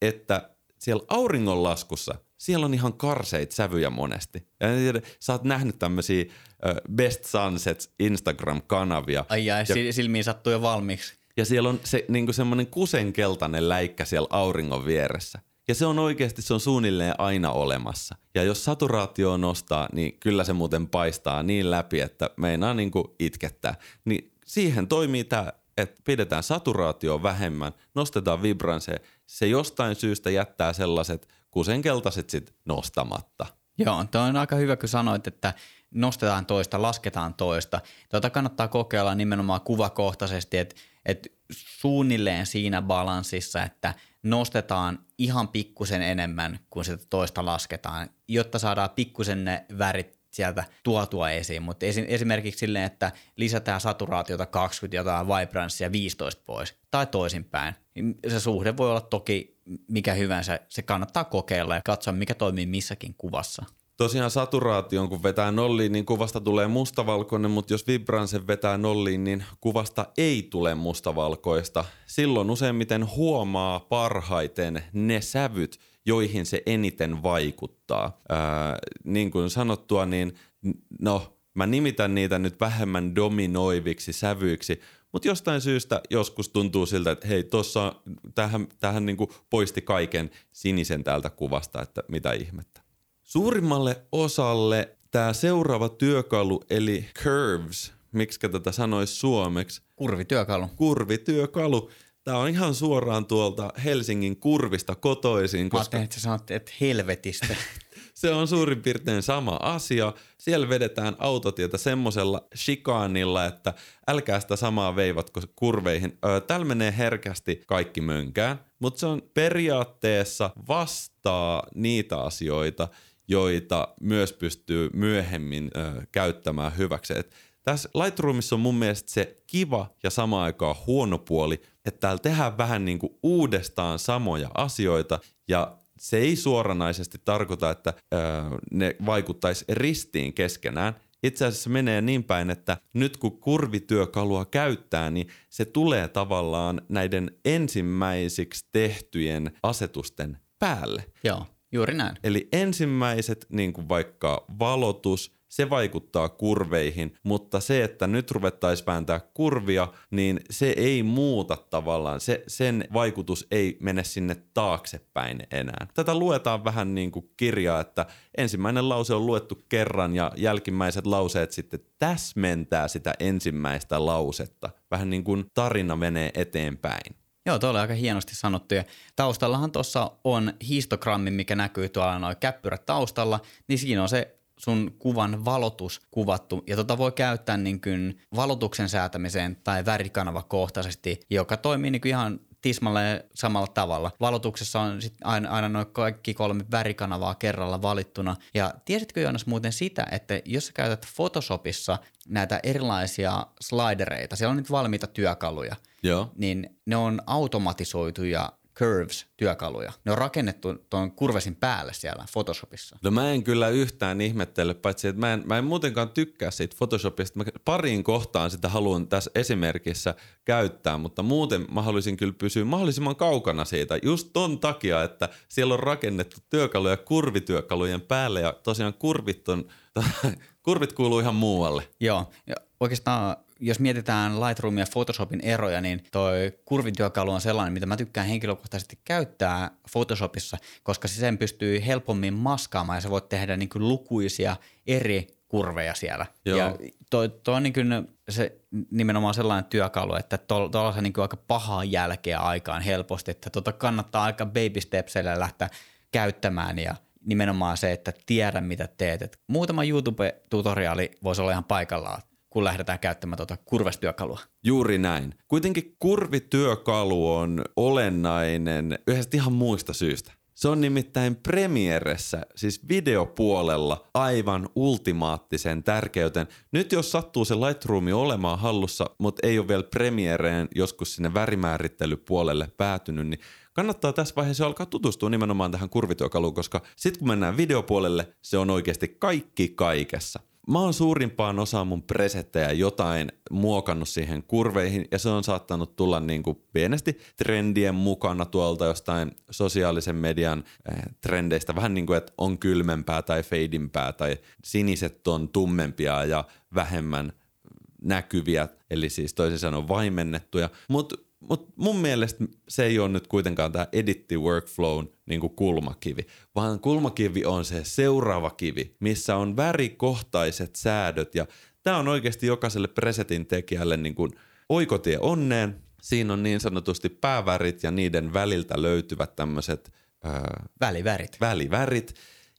että siellä auringonlaskussa siellä on ihan karseit sävyjä monesti. Ja en tiedä, sä oot nähnyt tämmöisiä Best Sunsets Instagram-kanavia. Ai ja, ja silmiin sattuu jo valmiiksi. Ja siellä on se, niinku semmoinen kusenkeltainen läikkä siellä auringon vieressä. Ja se on oikeasti, se on suunnilleen aina olemassa. Ja jos saturaatio nostaa, niin kyllä se muuten paistaa niin läpi, että meinaa niinku itkettää. Niin siihen toimii tämä, että pidetään saturaatio vähemmän, nostetaan vibransseja. Se jostain syystä jättää sellaiset kusenkeltaiset sit nostamatta. Joo, tuo on aika hyvä, kun sanoit, että nostetaan toista, lasketaan toista. Tuota kannattaa kokeilla nimenomaan kuvakohtaisesti, että, että suunnilleen siinä balanssissa, että nostetaan ihan pikkusen enemmän kuin sitä toista lasketaan, jotta saadaan pikkusen ne värit sieltä tuotua esiin, mutta esimerkiksi silleen, että lisätään saturaatiota 20 jotain vibranssia 15 pois tai toisinpäin. Niin se suhde voi olla toki mikä hyvänsä, se kannattaa kokeilla ja katsoa mikä toimii missäkin kuvassa. Tosiaan saturaation kun vetää nolliin, niin kuvasta tulee mustavalkoinen, mutta jos vibransen vetää nolliin, niin kuvasta ei tule mustavalkoista. Silloin useimmiten huomaa parhaiten ne sävyt, joihin se eniten vaikuttaa. Ää, niin kuin sanottua, niin no, mä nimitän niitä nyt vähemmän dominoiviksi sävyiksi, mutta jostain syystä joskus tuntuu siltä, että hei, tuossa tähän, tähän niin poisti kaiken sinisen täältä kuvasta, että mitä ihmettä. Suurimmalle osalle tämä seuraava työkalu, eli curves, miksi tätä sanoisi suomeksi? Kurvityökalu. Kurvityökalu Tämä on ihan suoraan tuolta Helsingin kurvista kotoisin. Koska... Mä että sä sanoit, että helvetistä. se on suurin piirtein sama asia. Siellä vedetään autotietä semmoisella shikaanilla, että älkää sitä samaa veivatko kurveihin. Öö, täällä menee herkästi kaikki mönkään, mutta se on periaatteessa vastaa niitä asioita, joita myös pystyy myöhemmin käyttämään hyväksi. Et tässä Lightroomissa on mun mielestä se kiva ja samaan aikaan huono puoli, että täällä tehdään vähän niin kuin uudestaan samoja asioita ja se ei suoranaisesti tarkoita, että öö, ne vaikuttaisi ristiin keskenään. Itse asiassa menee niin päin, että nyt kun kurvityökalua käyttää, niin se tulee tavallaan näiden ensimmäisiksi tehtyjen asetusten päälle. Joo, juuri näin. Eli ensimmäiset, niin kuin vaikka valotus, se vaikuttaa kurveihin, mutta se, että nyt ruvettaisiin vääntää kurvia, niin se ei muuta tavallaan, se, sen vaikutus ei mene sinne taaksepäin enää. Tätä luetaan vähän niin kuin kirjaa, että ensimmäinen lause on luettu kerran ja jälkimmäiset lauseet sitten täsmentää sitä ensimmäistä lausetta. Vähän niin kuin tarina menee eteenpäin. Joo, tuo oli aika hienosti sanottu. Ja taustallahan tuossa on histogrammi, mikä näkyy tuolla noin käppyrät taustalla, niin siinä on se sun kuvan valotus kuvattu. Ja tota voi käyttää niin kuin valotuksen säätämiseen tai värikanavakohtaisesti, joka toimii niin kuin ihan tismalleen samalla tavalla. Valotuksessa on sit aina, aina noin kaikki kolme värikanavaa kerralla valittuna. Ja tiesitkö Joonas muuten sitä, että jos sä käytät Photoshopissa näitä erilaisia slidereita, siellä on nyt valmiita työkaluja, Joo. niin ne on automatisoituja Curves-työkaluja. Ne on rakennettu tuon kurvesin päälle siellä Photoshopissa. No mä en kyllä yhtään ihmettele, paitsi että mä en, mä en muutenkaan tykkää siitä Photoshopista. Mä pariin kohtaan sitä haluan tässä esimerkissä käyttää, mutta muuten mä haluaisin kyllä pysyä mahdollisimman kaukana siitä. Just ton takia, että siellä on rakennettu työkaluja kurvityökalujen päälle ja tosiaan kurvit on, kurvit kuuluu ihan muualle. Joo, ja oikeastaan jos mietitään Lightroomin ja Photoshopin eroja, niin toi kurvityökalu on sellainen, mitä mä tykkään henkilökohtaisesti käyttää Photoshopissa, koska se sen pystyy helpommin maskaamaan ja sä voit tehdä niin kuin lukuisia eri kurveja siellä. Joo. Ja toi, toi on niin kuin se nimenomaan sellainen työkalu, että tuolla niin aika pahaa jälkeä aikaan helposti, että tota kannattaa aika baby stepsillä lähteä käyttämään ja nimenomaan se, että tiedä mitä teet. Et muutama YouTube-tutoriaali voisi olla ihan paikallaan kun lähdetään käyttämään tuota kurvestyökalua. Juuri näin. Kuitenkin kurvityökalu on olennainen yhdestä ihan muista syystä. Se on nimittäin premieressä, siis videopuolella, aivan ultimaattisen tärkeyten. Nyt jos sattuu se Lightroom olemaan hallussa, mutta ei ole vielä premiereen joskus sinne värimäärittelypuolelle päätynyt, niin kannattaa tässä vaiheessa alkaa tutustua nimenomaan tähän kurvityökaluun, koska sitten kun mennään videopuolelle, se on oikeasti kaikki kaikessa – Mä oon suurimpaan osaan mun presettejä jotain muokannut siihen kurveihin ja se on saattanut tulla niin kuin pienesti trendien mukana tuolta jostain sosiaalisen median äh, trendeistä. Vähän niin kuin, että on kylmempää tai feidimpää tai siniset on tummempia ja vähemmän näkyviä, eli siis toisin sanoen vaimennettuja. Mutta mutta mun mielestä se ei ole nyt kuitenkaan tämä editti workflown niin kuin kulmakivi, vaan kulmakivi on se seuraava kivi, missä on värikohtaiset säädöt ja tämä on oikeasti jokaiselle presetin tekijälle niin kuin oikotie onneen. Siinä on niin sanotusti päävärit ja niiden väliltä löytyvät tämmöiset välivärit. välivärit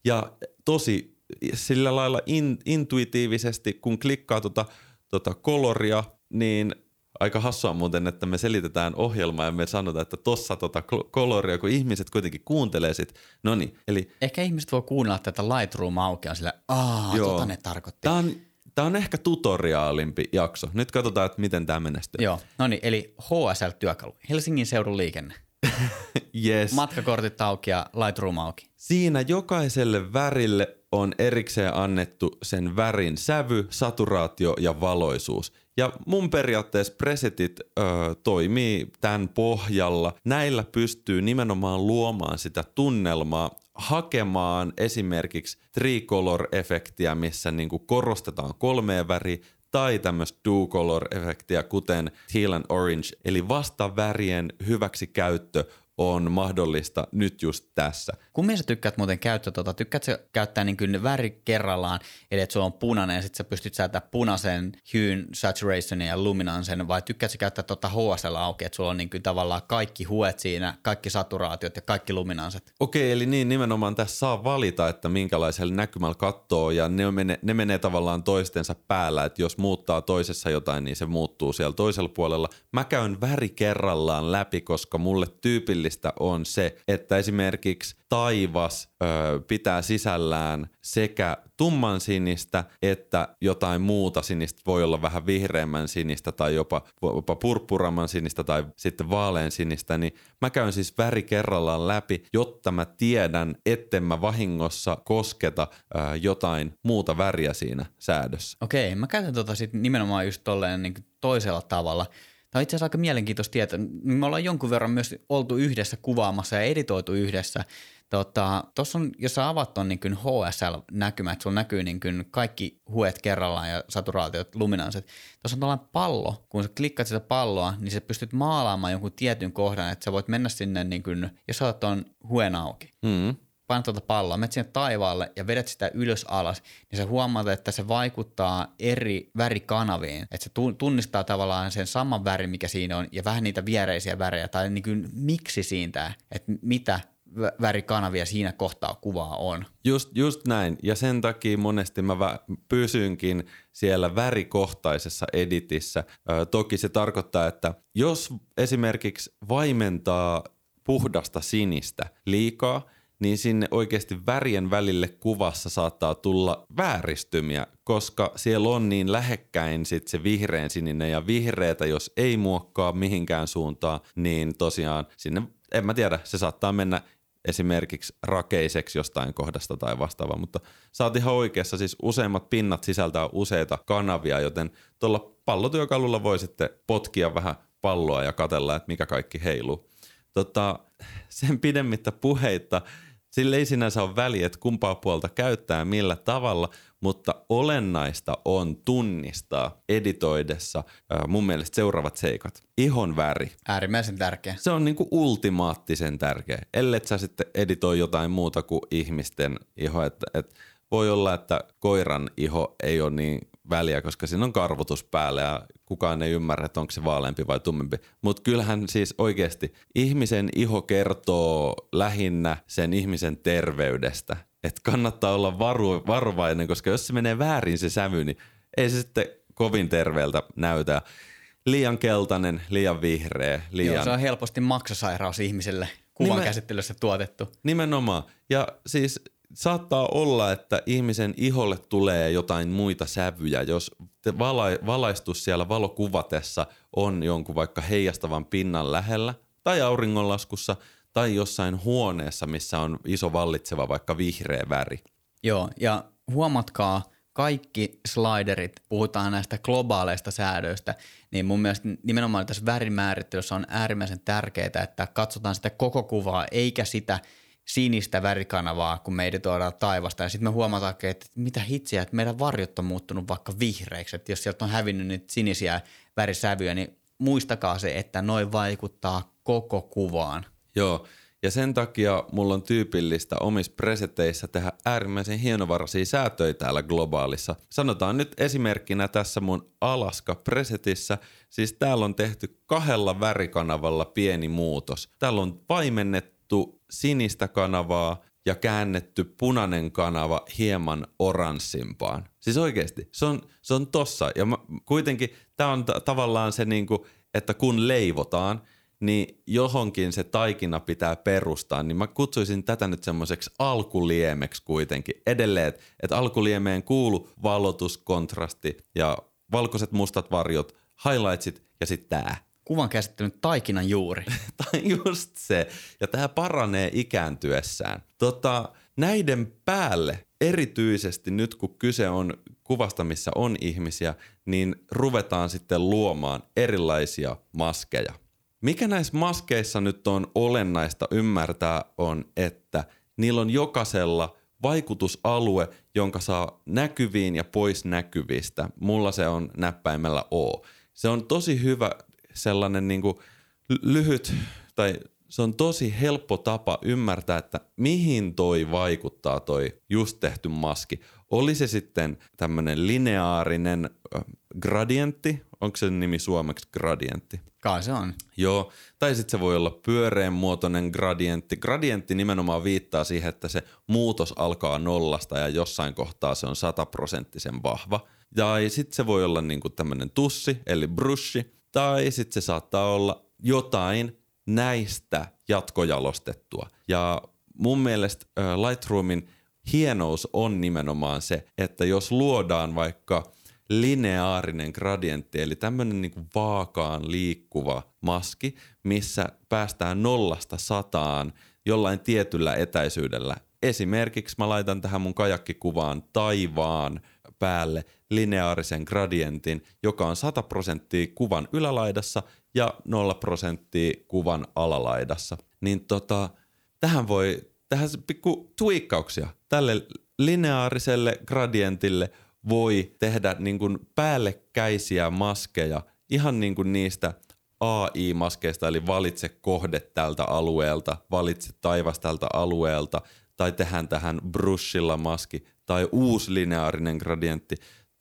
ja tosi sillä lailla in, intuitiivisesti, kun klikkaa tota, tota koloria, niin aika hassua muuten, että me selitetään ohjelmaa ja me sanotaan, että tossa tota koloria, kun ihmiset kuitenkin kuuntelee sit. No niin, eli... Ehkä ihmiset voi kuunnella tätä Lightroom aukeaa sillä, aah, Joo. tota ne tarkoitti. Tämä on, Tämä on ehkä tutoriaalimpi jakso. Nyt katsotaan, että miten tämä menestyy. Joo, no niin, eli HSL-työkalu, Helsingin seudun liikenne. yes. Matkakortit auki ja Lightroom auki. Siinä jokaiselle värille on erikseen annettu sen värin sävy, saturaatio ja valoisuus. Ja mun periaatteessa presetit ö, toimii tämän pohjalla. Näillä pystyy nimenomaan luomaan sitä tunnelmaa, hakemaan esimerkiksi tricolor-efektiä, missä niinku korostetaan kolmea väriä, tai tämmöistä do-color-efektiä, kuten teal and orange, eli vastavärien hyväksi käyttö on mahdollista nyt just tässä. Kummin sä tykkäät muuten käyttää tota? Tykkäät sä käyttää niin kuin väri kerrallaan, eli että sulla on punainen ja sitten sä pystyt säätämään punaisen hyyn, saturationin ja luminansen, vai tykkäät sä käyttää tota HSL auki, että sulla on niin kuin tavallaan kaikki huet siinä, kaikki saturaatiot ja kaikki luminanset? Okei, eli niin nimenomaan tässä saa valita, että minkälaisella näkymällä katsoo ja ne, menee, ne menee tavallaan toistensa päällä, että jos muuttaa toisessa jotain, niin se muuttuu siellä toisella puolella. Mä käyn väri kerrallaan läpi, koska mulle tyypillistä on se, että esimerkiksi taivas ö, pitää sisällään sekä tumman sinistä että jotain muuta sinistä. Voi olla vähän vihreämmän sinistä tai jopa, jopa purppuramman sinistä tai sitten vaalean sinistä. Niin mä käyn siis väri kerrallaan läpi, jotta mä tiedän, etten mä vahingossa kosketa ö, jotain muuta väriä siinä säädössä. Okei, mä käytän tota sit nimenomaan just tolleen niin toisella tavalla – Tämä on itse asiassa aika mielenkiintoista tietoa. Me ollaan jonkun verran myös oltu yhdessä kuvaamassa ja editoitu yhdessä. Tuossa tota, on, jos sä avaat ton niin HSL-näkymä, että sulla näkyy niin kaikki huet kerrallaan ja saturaatiot, luminanssit. Tuossa on tällainen pallo, kun sä klikkaat sitä palloa, niin sä pystyt maalaamaan jonkun tietyn kohdan, että sä voit mennä sinne, niin kuin, jos sä oot tuon huen auki. Mm painat tuota palloa, menet sinne taivaalle ja vedät sitä ylös alas, niin sä huomaat, että se vaikuttaa eri värikanaviin. Että se tunnistaa tavallaan sen saman värin, mikä siinä on, ja vähän niitä viereisiä värejä, tai niin kuin miksi siitä, että mitä värikanavia siinä kohtaa kuvaa on. Just, just näin, ja sen takia monesti mä vä- pysynkin siellä värikohtaisessa editissä. Ö, toki se tarkoittaa, että jos esimerkiksi vaimentaa puhdasta sinistä liikaa – niin sinne oikeasti värien välille kuvassa saattaa tulla vääristymiä, koska siellä on niin lähekkäin sit se vihreän sininen ja vihreätä, jos ei muokkaa mihinkään suuntaan, niin tosiaan sinne, en mä tiedä, se saattaa mennä esimerkiksi rakeiseksi jostain kohdasta tai vastaavaa, mutta sä oot ihan oikeassa, siis useimmat pinnat sisältää useita kanavia, joten tuolla pallotyökalulla voi sitten potkia vähän palloa ja katella, että mikä kaikki heiluu. Tota, sen pidemmittä puheitta sillä ei sinänsä ole väliä, että kumpaa puolta käyttää millä tavalla, mutta olennaista on tunnistaa editoidessa mun mielestä seuraavat seikat. Ihon väri. Äärimmäisen tärkeä. Se on niinku ultimaattisen tärkeä. Ellet sä sitten editoi jotain muuta kuin ihmisten iho. Että, että voi olla, että koiran iho ei ole niin väliä, koska siinä on karvotus päällä ja kukaan ei ymmärrä, että onko se vaaleampi vai tummempi. Mutta kyllähän siis oikeasti ihmisen iho kertoo lähinnä sen ihmisen terveydestä. Että kannattaa olla varu, varovainen, koska jos se menee väärin se sävy, niin ei se sitten kovin terveeltä näytä. Liian keltainen, liian vihreä, liian... Joo, se on helposti maksasairaus ihmiselle kuvan Nimen... käsittelyssä tuotettu. Nimenomaan. Ja siis saattaa olla, että ihmisen iholle tulee jotain muita sävyjä, jos vala- valaistus siellä valokuvatessa on jonkun vaikka heijastavan pinnan lähellä tai auringonlaskussa tai jossain huoneessa, missä on iso vallitseva vaikka vihreä väri. Joo, ja huomatkaa, kaikki sliderit, puhutaan näistä globaaleista säädöistä, niin mun mielestä nimenomaan tässä värimäärittelyssä on äärimmäisen tärkeää, että katsotaan sitä koko kuvaa, eikä sitä – sinistä värikanavaa, kun meidän tuodaan taivasta. Ja sitten me huomataan, että mitä hitsiä, että meidän varjot on muuttunut vaikka vihreiksi. Että jos sieltä on hävinnyt niitä sinisiä värisävyjä, niin muistakaa se, että noin vaikuttaa koko kuvaan. Joo, ja sen takia mulla on tyypillistä omissa preseteissä tehdä äärimmäisen hienovaraisia säätöjä täällä globaalissa. Sanotaan nyt esimerkkinä tässä mun Alaska presetissä, siis täällä on tehty kahdella värikanavalla pieni muutos. Täällä on vaimennettu sinistä kanavaa ja käännetty punainen kanava hieman oranssimpaan. Siis oikeasti, se on, se on tossa. Ja mä, kuitenkin tämä on t- tavallaan se, niinku, että kun leivotaan, niin johonkin se taikina pitää perustaa, niin mä kutsuisin tätä nyt semmoiseksi alkuliemeksi kuitenkin. Edelleen, että et alkuliemeen kuulu valotus, kontrasti ja valkoiset mustat varjot, highlightsit ja sitten tää kuvan käsittelyn taikinan juuri. tai just se. Ja tämä paranee ikääntyessään. Tota, näiden päälle erityisesti nyt kun kyse on kuvasta, missä on ihmisiä, niin ruvetaan sitten luomaan erilaisia maskeja. Mikä näissä maskeissa nyt on olennaista ymmärtää on, että niillä on jokaisella vaikutusalue, jonka saa näkyviin ja pois näkyvistä. Mulla se on näppäimellä O. Se on tosi hyvä sellainen niin kuin lyhyt tai se on tosi helppo tapa ymmärtää, että mihin toi vaikuttaa toi just tehty maski. Oli se sitten tämmöinen lineaarinen gradientti, onko se nimi suomeksi gradientti? Kai se on. Joo, tai sitten se voi olla pyöreän muotoinen gradientti. Gradientti nimenomaan viittaa siihen, että se muutos alkaa nollasta ja jossain kohtaa se on sataprosenttisen vahva. Ja sitten se voi olla niinku tämmöinen tussi, eli brushi, tai sitten se saattaa olla jotain näistä jatkojalostettua. Ja mun mielestä Lightroomin hienous on nimenomaan se, että jos luodaan vaikka lineaarinen gradientti, eli tämmöinen niin vaakaan liikkuva maski, missä päästään nollasta sataan jollain tietyllä etäisyydellä. Esimerkiksi mä laitan tähän mun kajakkikuvaan taivaan päälle lineaarisen gradientin, joka on 100 prosenttia kuvan ylälaidassa ja 0 prosenttia kuvan alalaidassa. Niin tota, tähän voi, tähän pikku tuikkauksia tälle lineaariselle gradientille voi tehdä niin kuin päällekkäisiä maskeja ihan niin kuin niistä AI-maskeista, eli valitse kohde tältä alueelta, valitse taivas tältä alueelta, tai tehdään tähän brushilla maski, tai uusi lineaarinen gradientti,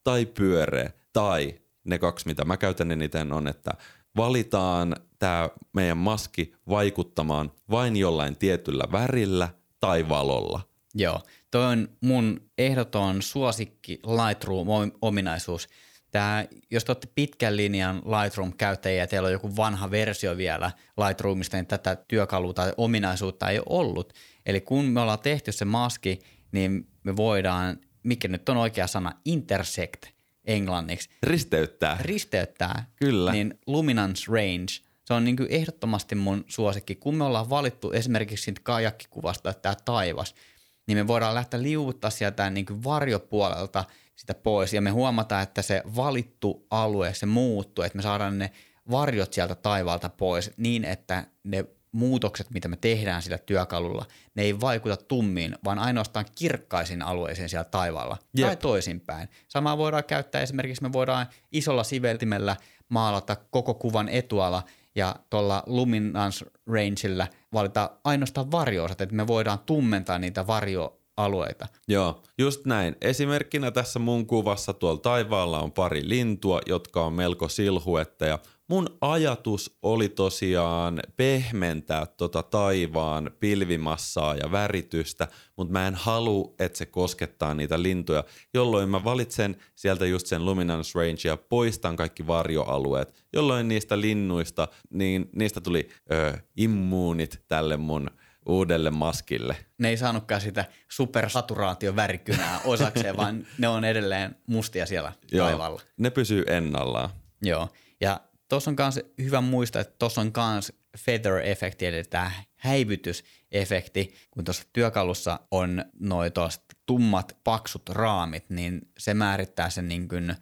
tai pyöreä, tai ne kaksi, mitä mä käytän eniten on, että valitaan tämä meidän maski vaikuttamaan vain jollain tietyllä värillä tai valolla. Joo, toi on mun ehdoton suosikki Lightroom-ominaisuus. Tää, jos te olette pitkän linjan Lightroom-käyttäjiä ja teillä on joku vanha versio vielä Lightroomista, niin tätä työkalua tai ominaisuutta ei ollut. Eli kun me ollaan tehty se maski, niin me voidaan, mikä nyt on oikea sana, intersect englanniksi. Risteyttää. Risteyttää. Kyllä. Niin luminance range, se on niin kuin ehdottomasti mun suosikki. Kun me ollaan valittu esimerkiksi siitä kajakkikuvasta, että tämä taivas, niin me voidaan lähteä liuuttaa sieltä niin kuin varjopuolelta sitä pois ja me huomataan, että se valittu alue, se muuttuu, että me saadaan ne varjot sieltä taivaalta pois niin, että ne muutokset, mitä me tehdään sillä työkalulla, ne ei vaikuta tummiin, vaan ainoastaan kirkkaisiin alueisiin siellä taivaalla Jep. tai toisinpäin. Samaa voidaan käyttää esimerkiksi, me voidaan isolla siveltimellä maalata koko kuvan etuala ja tuolla luminance rangeillä valita ainoastaan varjoosat, että me voidaan tummentaa niitä varjo alueita. Joo, just näin. Esimerkkinä tässä mun kuvassa tuolla taivaalla on pari lintua, jotka on melko silhuetteja, mun ajatus oli tosiaan pehmentää tota taivaan pilvimassaa ja väritystä, mutta mä en halua, että se koskettaa niitä lintuja, jolloin mä valitsen sieltä just sen luminance range ja poistan kaikki varjoalueet, jolloin niistä linnuista, niin niistä tuli ö, immuunit tälle mun uudelle maskille. Ne ei saanutkaan sitä supersaturaation värikynää osakseen, vaan ne on edelleen mustia siellä Joo, taivalla. Ne pysyy ennallaan. Joo, ja tuossa on myös hyvä muistaa, että tuossa on myös feather-efekti, eli tämä häivytysefekti, kun tuossa työkalussa on noin tummat, paksut raamit, niin se määrittää sen niin kuin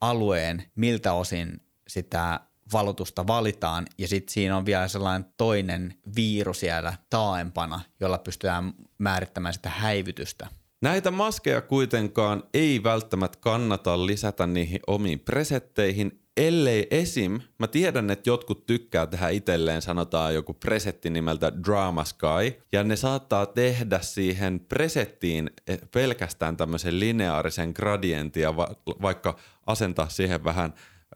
alueen, miltä osin sitä valotusta valitaan, ja sitten siinä on vielä sellainen toinen viiru siellä taaempana, jolla pystytään määrittämään sitä häivytystä. Näitä maskeja kuitenkaan ei välttämättä kannata lisätä niihin omiin presetteihin, ellei esim, mä tiedän, että jotkut tykkää tehdä itselleen, sanotaan joku presetti nimeltä Drama Sky, ja ne saattaa tehdä siihen presettiin eh, pelkästään tämmöisen lineaarisen gradientin ja va- vaikka asentaa siihen vähän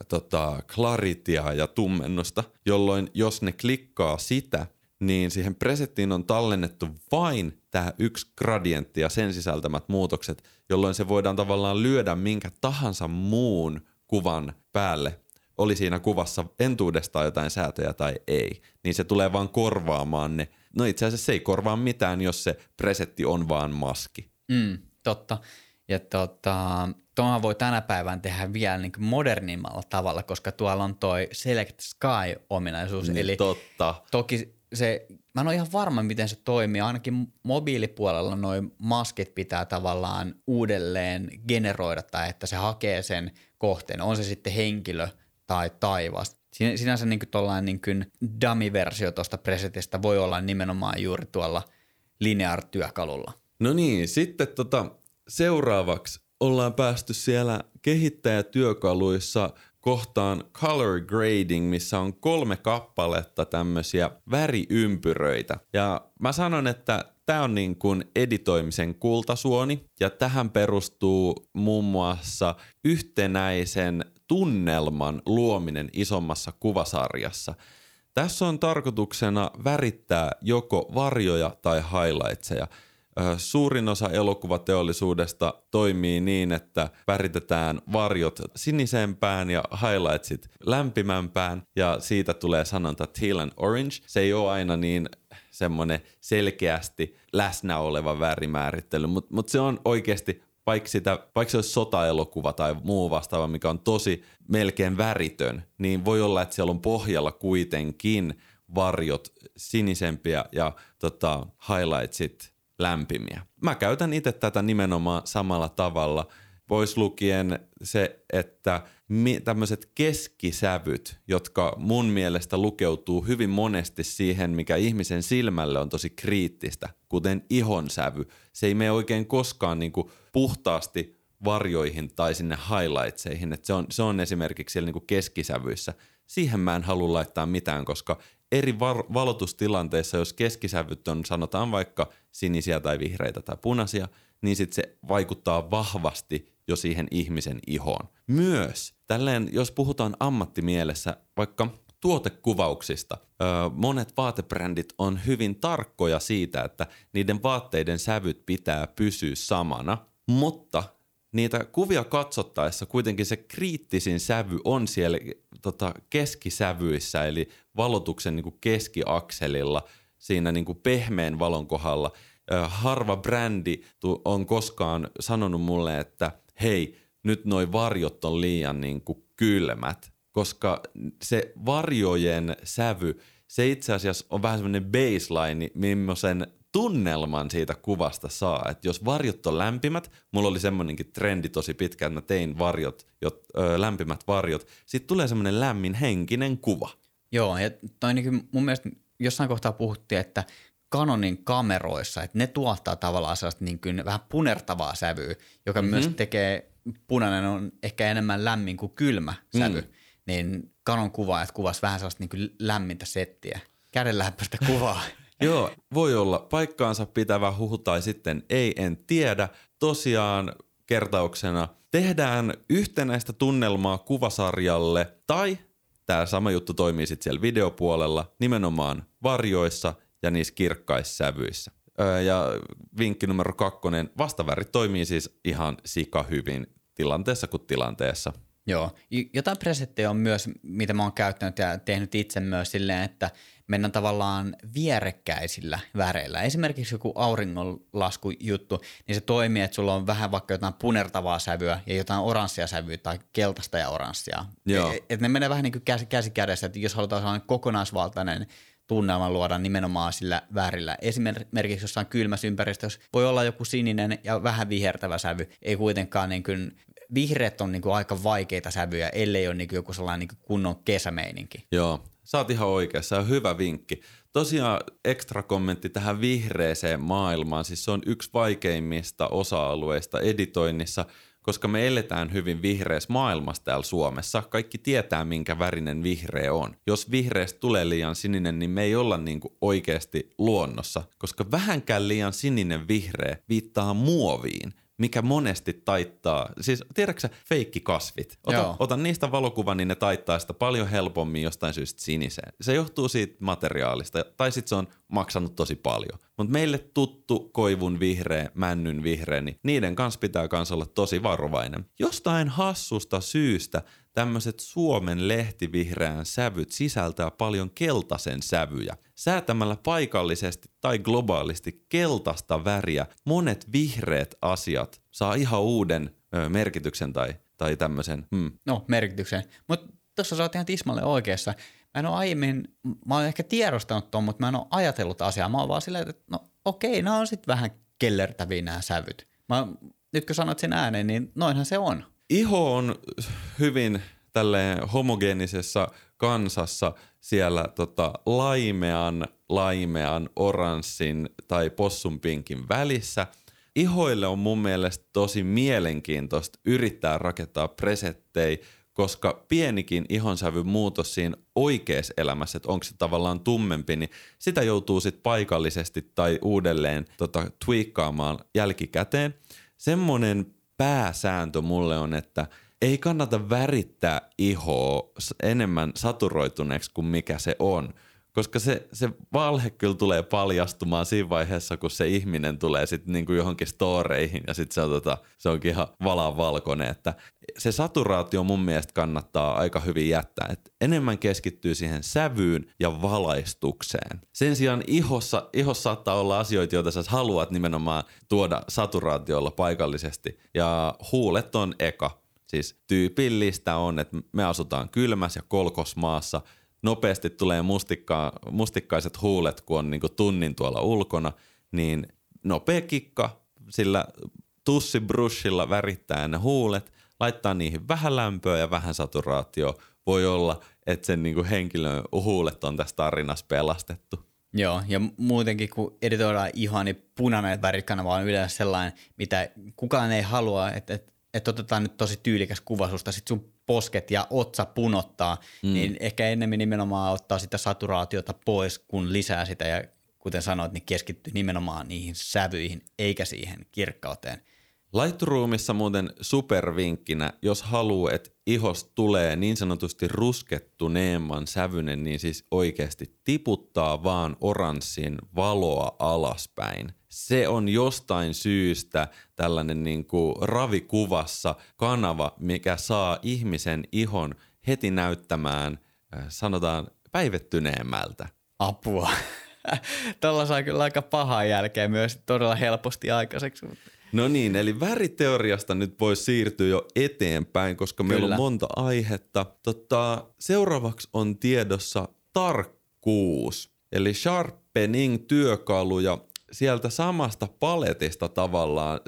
tota, claritya ja tummennusta, jolloin jos ne klikkaa sitä, niin siihen presettiin on tallennettu vain tämä yksi gradientti ja sen sisältämät muutokset, jolloin se voidaan tavallaan lyödä minkä tahansa muun kuvan päälle, oli siinä kuvassa entuudestaan jotain säätöjä tai ei, niin se tulee vaan korvaamaan ne. No itse asiassa se ei korvaa mitään, jos se presetti on vaan maski. Mm, totta. Ja tota, tuohan voi tänä päivänä tehdä vielä niin modernimmalla tavalla, koska tuolla on toi Select Sky-ominaisuus. Niin, eli totta. Toki se, mä en ole ihan varma, miten se toimii. Ainakin mobiilipuolella noin maskit pitää tavallaan uudelleen generoida tai että se hakee sen kohteen. On se sitten henkilö tai taivas. Sinänsä niin kuin niin kuin dummy-versio tuosta presetistä voi olla nimenomaan juuri tuolla linear-työkalulla. No niin, sitten tota, seuraavaksi ollaan päästy siellä kehittäjätyökaluissa kohtaan color grading, missä on kolme kappaletta tämmöisiä väriympyröitä. Ja mä sanon, että tämä on niin kuin editoimisen kultasuoni ja tähän perustuu muun muassa yhtenäisen tunnelman luominen isommassa kuvasarjassa. Tässä on tarkoituksena värittää joko varjoja tai highlightseja – Suurin osa elokuvateollisuudesta toimii niin, että väritetään varjot sinisempään ja highlightsit lämpimämpään ja siitä tulee sanonta teal and orange. Se ei ole aina niin semmoinen selkeästi läsnä oleva värimäärittely, mutta mut se on oikeasti vaikka, sitä, vaikka se olisi sotaelokuva tai muu vastaava, mikä on tosi melkein väritön, niin voi olla, että siellä on pohjalla kuitenkin varjot sinisempiä ja tota, highlightsit lämpimiä. Mä käytän itse tätä nimenomaan samalla tavalla pois lukien se, että tämmöiset keskisävyt, jotka mun mielestä lukeutuu hyvin monesti siihen, mikä ihmisen silmälle on tosi kriittistä, kuten ihonsävy. Se ei mene oikein koskaan niin kuin puhtaasti varjoihin tai sinne highlightseihin. Et se, on, se on esimerkiksi siellä niin kuin keskisävyissä. Siihen mä en halua laittaa mitään, koska eri var- valotustilanteissa, jos keskisävyt on sanotaan vaikka sinisiä tai vihreitä tai punaisia, niin sitten se vaikuttaa vahvasti jo siihen ihmisen ihoon. Myös tälleen, jos puhutaan ammattimielessä vaikka tuotekuvauksista, öö, monet vaatebrändit on hyvin tarkkoja siitä, että niiden vaatteiden sävyt pitää pysyä samana, mutta niitä kuvia katsottaessa kuitenkin se kriittisin sävy on siellä tota, keskisävyissä, eli valotuksen niin kuin keskiakselilla, siinä niin kuin pehmeän valon kohdalla. Harva brändi on koskaan sanonut mulle, että hei, nyt noi varjot on liian niin kuin kylmät, koska se varjojen sävy, se itse asiassa on vähän semmoinen baseline, millaisen tunnelman siitä kuvasta saa. Että jos varjot on lämpimät, mulla oli semmoinenkin trendi tosi pitkä, että mä tein varjot, jot, ö, lämpimät varjot, sitten tulee semmoinen lämmin henkinen kuva. Joo, ja toi niin mun mielestä jossain kohtaa puhuttiin, että Canonin kameroissa, että ne tuottaa tavallaan sellaista niin kuin vähän punertavaa sävyä, joka mm-hmm. myös tekee, punainen on ehkä enemmän lämmin kuin kylmä sävy, mm. niin Canon kuvaajat kuvasi vähän sellaista niin kuin lämmintä settiä, kädenlämpöistä kuvaa. Joo, voi olla paikkaansa pitävä huhu tai sitten ei, en tiedä. Tosiaan kertauksena tehdään yhtenäistä tunnelmaa kuvasarjalle tai tämä sama juttu toimii sitten siellä videopuolella nimenomaan varjoissa ja niissä kirkkaissävyissä. Ja vinkki numero kakkonen, vastavärit toimii siis ihan sika hyvin tilanteessa kuin tilanteessa. Joo, jotain presettejä on myös, mitä mä oon käyttänyt ja tehnyt itse myös silleen, että mennään tavallaan vierekkäisillä väreillä. Esimerkiksi joku auringonlasku juttu, niin se toimii, että sulla on vähän vaikka jotain punertavaa sävyä ja jotain oranssia sävyä tai keltaista ja oranssia. Joo. Et, et ne menee vähän niin kuin käsi, käsi kädessä, että jos halutaan sellainen kokonaisvaltainen tunnelma luoda nimenomaan sillä värillä. Esimerkiksi jossain kylmässä ympäristössä voi olla joku sininen ja vähän vihertävä sävy, ei kuitenkaan niin kuin vihreät on niin kuin aika vaikeita sävyjä, ellei ole niin kuin joku sellainen niin kuin kunnon kesämeininki. Joo, sä oot ihan oikeassa, on hyvä vinkki. Tosiaan ekstra kommentti tähän vihreeseen maailmaan, siis se on yksi vaikeimmista osa-alueista editoinnissa, koska me eletään hyvin vihreässä maailmassa täällä Suomessa. Kaikki tietää, minkä värinen vihreä on. Jos vihreästä tulee liian sininen, niin me ei olla niin kuin oikeasti luonnossa, koska vähänkään liian sininen vihreä viittaa muoviin – mikä monesti taittaa, siis tiedätkö kasvit? Ota, ota niistä valokuvan, niin ne taittaa sitä paljon helpommin jostain syystä siniseen. Se johtuu siitä materiaalista, tai sitten se on maksanut tosi paljon. Mutta meille tuttu koivun vihreä, männyn vihreä, niin niiden kanssa pitää kans olla tosi varovainen. Jostain hassusta syystä tämmöiset Suomen lehtivihreän sävyt sisältää paljon keltaisen sävyjä. Säätämällä paikallisesti tai globaalisti keltaista väriä monet vihreät asiat saa ihan uuden ö, merkityksen tai, tai tämmöisen. Hmm. No, merkityksen. Mutta tuossa sä oot ihan tismalle oikeassa. Mä en ole aiemmin, mä oon ehkä tiedostanut ton, mutta mä en ole ajatellut asiaa. Mä oon vaan silleen, että no okei, nämä on sitten vähän kellertäviä nämä sävyt. Mä, nyt kun sanot sen ääneen, niin noinhan se on. Iho on hyvin tälleen homogeenisessa kansassa siellä tota, laimean, laimean, oranssin tai possunpinkin välissä. Ihoille on mun mielestä tosi mielenkiintoista yrittää rakentaa presettejä, koska pienikin ihonsävyn muutos siinä oikeassa elämässä, että onko se tavallaan tummempi, niin sitä joutuu sitten paikallisesti tai uudelleen tota, tweakkaamaan jälkikäteen. Semmoinen pääsääntö mulle on, että – ei kannata värittää ihoa enemmän saturoituneeksi kuin mikä se on. Koska se, se valhe kyllä tulee paljastumaan siinä vaiheessa, kun se ihminen tulee sitten niinku johonkin storeihin ja sitten se, on tota, se onkin ihan valan valkoinen. Että se saturaatio mun mielestä kannattaa aika hyvin jättää. Et enemmän keskittyy siihen sävyyn ja valaistukseen. Sen sijaan ihossa, ihossa saattaa olla asioita, joita sä haluat nimenomaan tuoda saturaatiolla paikallisesti. Ja huulet on eka Siis tyypillistä on, että me asutaan kylmässä ja kolkosmaassa. Nopeasti tulee mustikka, mustikkaiset huulet, kun on niin tunnin tuolla ulkona, niin nopea kikka sillä tussibrushilla värittää ne huulet, laittaa niihin vähän lämpöä ja vähän saturaatio. Voi olla, että sen niinku henkilön huulet on tässä tarinassa pelastettu. Joo, ja muutenkin kun editoidaan ihoa, niin punainen värikanava on yleensä sellainen, mitä kukaan ei halua, että, että, että otetaan nyt tosi tyylikäs kuva susta, sit sun posket ja otsa punottaa, mm. niin ehkä ennemmin nimenomaan ottaa sitä saturaatiota pois, kun lisää sitä ja kuten sanoit, niin keskittyy nimenomaan niihin sävyihin eikä siihen kirkkauteen. Lightroomissa muuten supervinkkinä, jos haluaa, että ihos tulee niin sanotusti ruskettuneemman sävynen, niin siis oikeasti tiputtaa vaan oranssin valoa alaspäin. Se on jostain syystä tällainen niin kuin ravikuvassa kanava, mikä saa ihmisen ihon heti näyttämään, äh, sanotaan, päivettyneemmältä. Apua. Tuolla saa kyllä aika pahaa jälkeen myös todella helposti aikaiseksi. No niin, eli väriteoriasta nyt voi siirtyä jo eteenpäin, koska Kyllä. meillä on monta aihetta. Tota, seuraavaksi on tiedossa tarkkuus, eli sharpening-työkalu ja sieltä samasta paletista tavallaan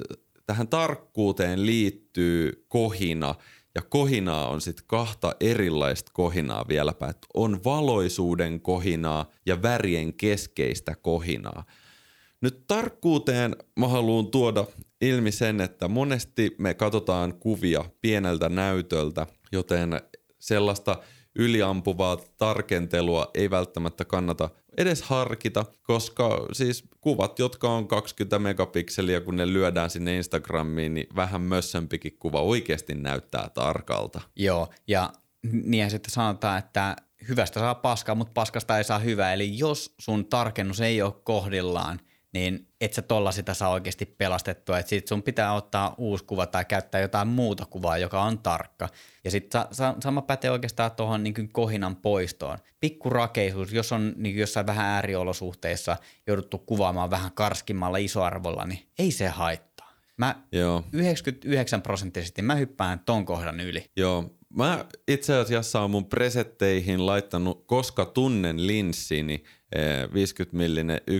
tähän tarkkuuteen liittyy kohina ja kohinaa on sitten kahta erilaista kohinaa vieläpä. Et on valoisuuden kohinaa ja värien keskeistä kohinaa. Nyt tarkkuuteen mä haluan tuoda ilmi sen, että monesti me katsotaan kuvia pieneltä näytöltä, joten sellaista yliampuvaa tarkentelua ei välttämättä kannata edes harkita, koska siis kuvat, jotka on 20 megapikseliä, kun ne lyödään sinne Instagramiin, niin vähän mössömpikin kuva oikeasti näyttää tarkalta. Joo, ja niin sitten sanotaan, että hyvästä saa paskaa, mutta paskasta ei saa hyvää. Eli jos sun tarkennus ei ole kohdillaan, niin et sä tolla sitä saa oikeasti pelastettua. Että sit sun pitää ottaa uusi kuva tai käyttää jotain muuta kuvaa, joka on tarkka. Ja sitten sa- sa- sama pätee oikeastaan tuohon niin kohinan poistoon. Pikkurakeisuus, jos on niin jossain vähän ääriolosuhteissa jouduttu kuvaamaan vähän karskimmalla isoarvolla, niin ei se haittaa. Mä Joo. 99 prosenttisesti mä hyppään ton kohdan yli. Joo, Mä itse asiassa on mun presetteihin laittanut, koska tunnen linssini 50 millinen 1.2,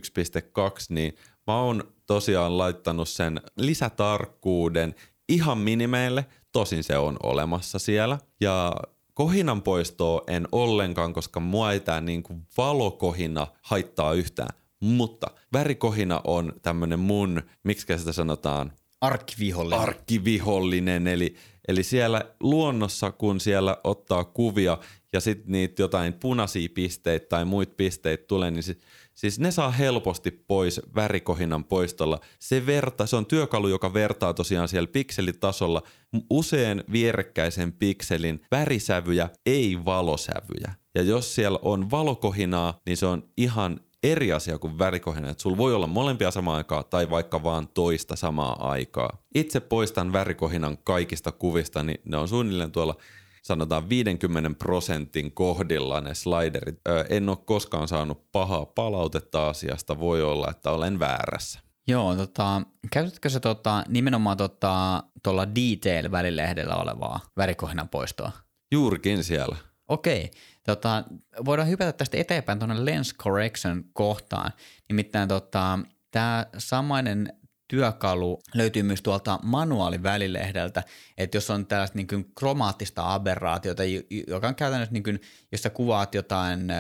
niin mä oon tosiaan laittanut sen lisätarkkuuden ihan minimeille, tosin se on olemassa siellä. Ja kohinan poistoa en ollenkaan, koska mua ei tää niinku valokohina haittaa yhtään. Mutta värikohina on tämmönen mun, miksi sitä sanotaan? Arkkivihollinen. Arkkivihollinen, eli Eli siellä luonnossa, kun siellä ottaa kuvia ja sitten niitä jotain punaisia pisteitä tai muita pisteitä tulee, niin siis, siis ne saa helposti pois värikohinnan poistolla. Se, verta, se on työkalu, joka vertaa tosiaan siellä pikselitasolla usein vierekkäisen pikselin värisävyjä, ei valosävyjä. Ja jos siellä on valokohinaa, niin se on ihan eri asia kuin värikohina, että sulla voi olla molempia samaan aikaa tai vaikka vaan toista samaa aikaa. Itse poistan värikohinan kaikista kuvista, niin ne on suunnilleen tuolla sanotaan 50 prosentin kohdilla ne sliderit. Öö, en ole koskaan saanut pahaa palautetta asiasta, voi olla, että olen väärässä. Joo, tota, käytätkö se tota, nimenomaan tuolla tota, detail-välilehdellä olevaa värikohinan poistoa? Juurikin siellä. Okei. Tota, voidaan hypätä tästä eteenpäin tuonne lens correction kohtaan. Nimittäin tota, tämä samainen työkalu löytyy myös tuolta manuaalivälilehdeltä, että jos on tällaista niin kuin kromaattista aberraatiota, joka on käytännössä, niin kuin, jos sä kuvaat jotain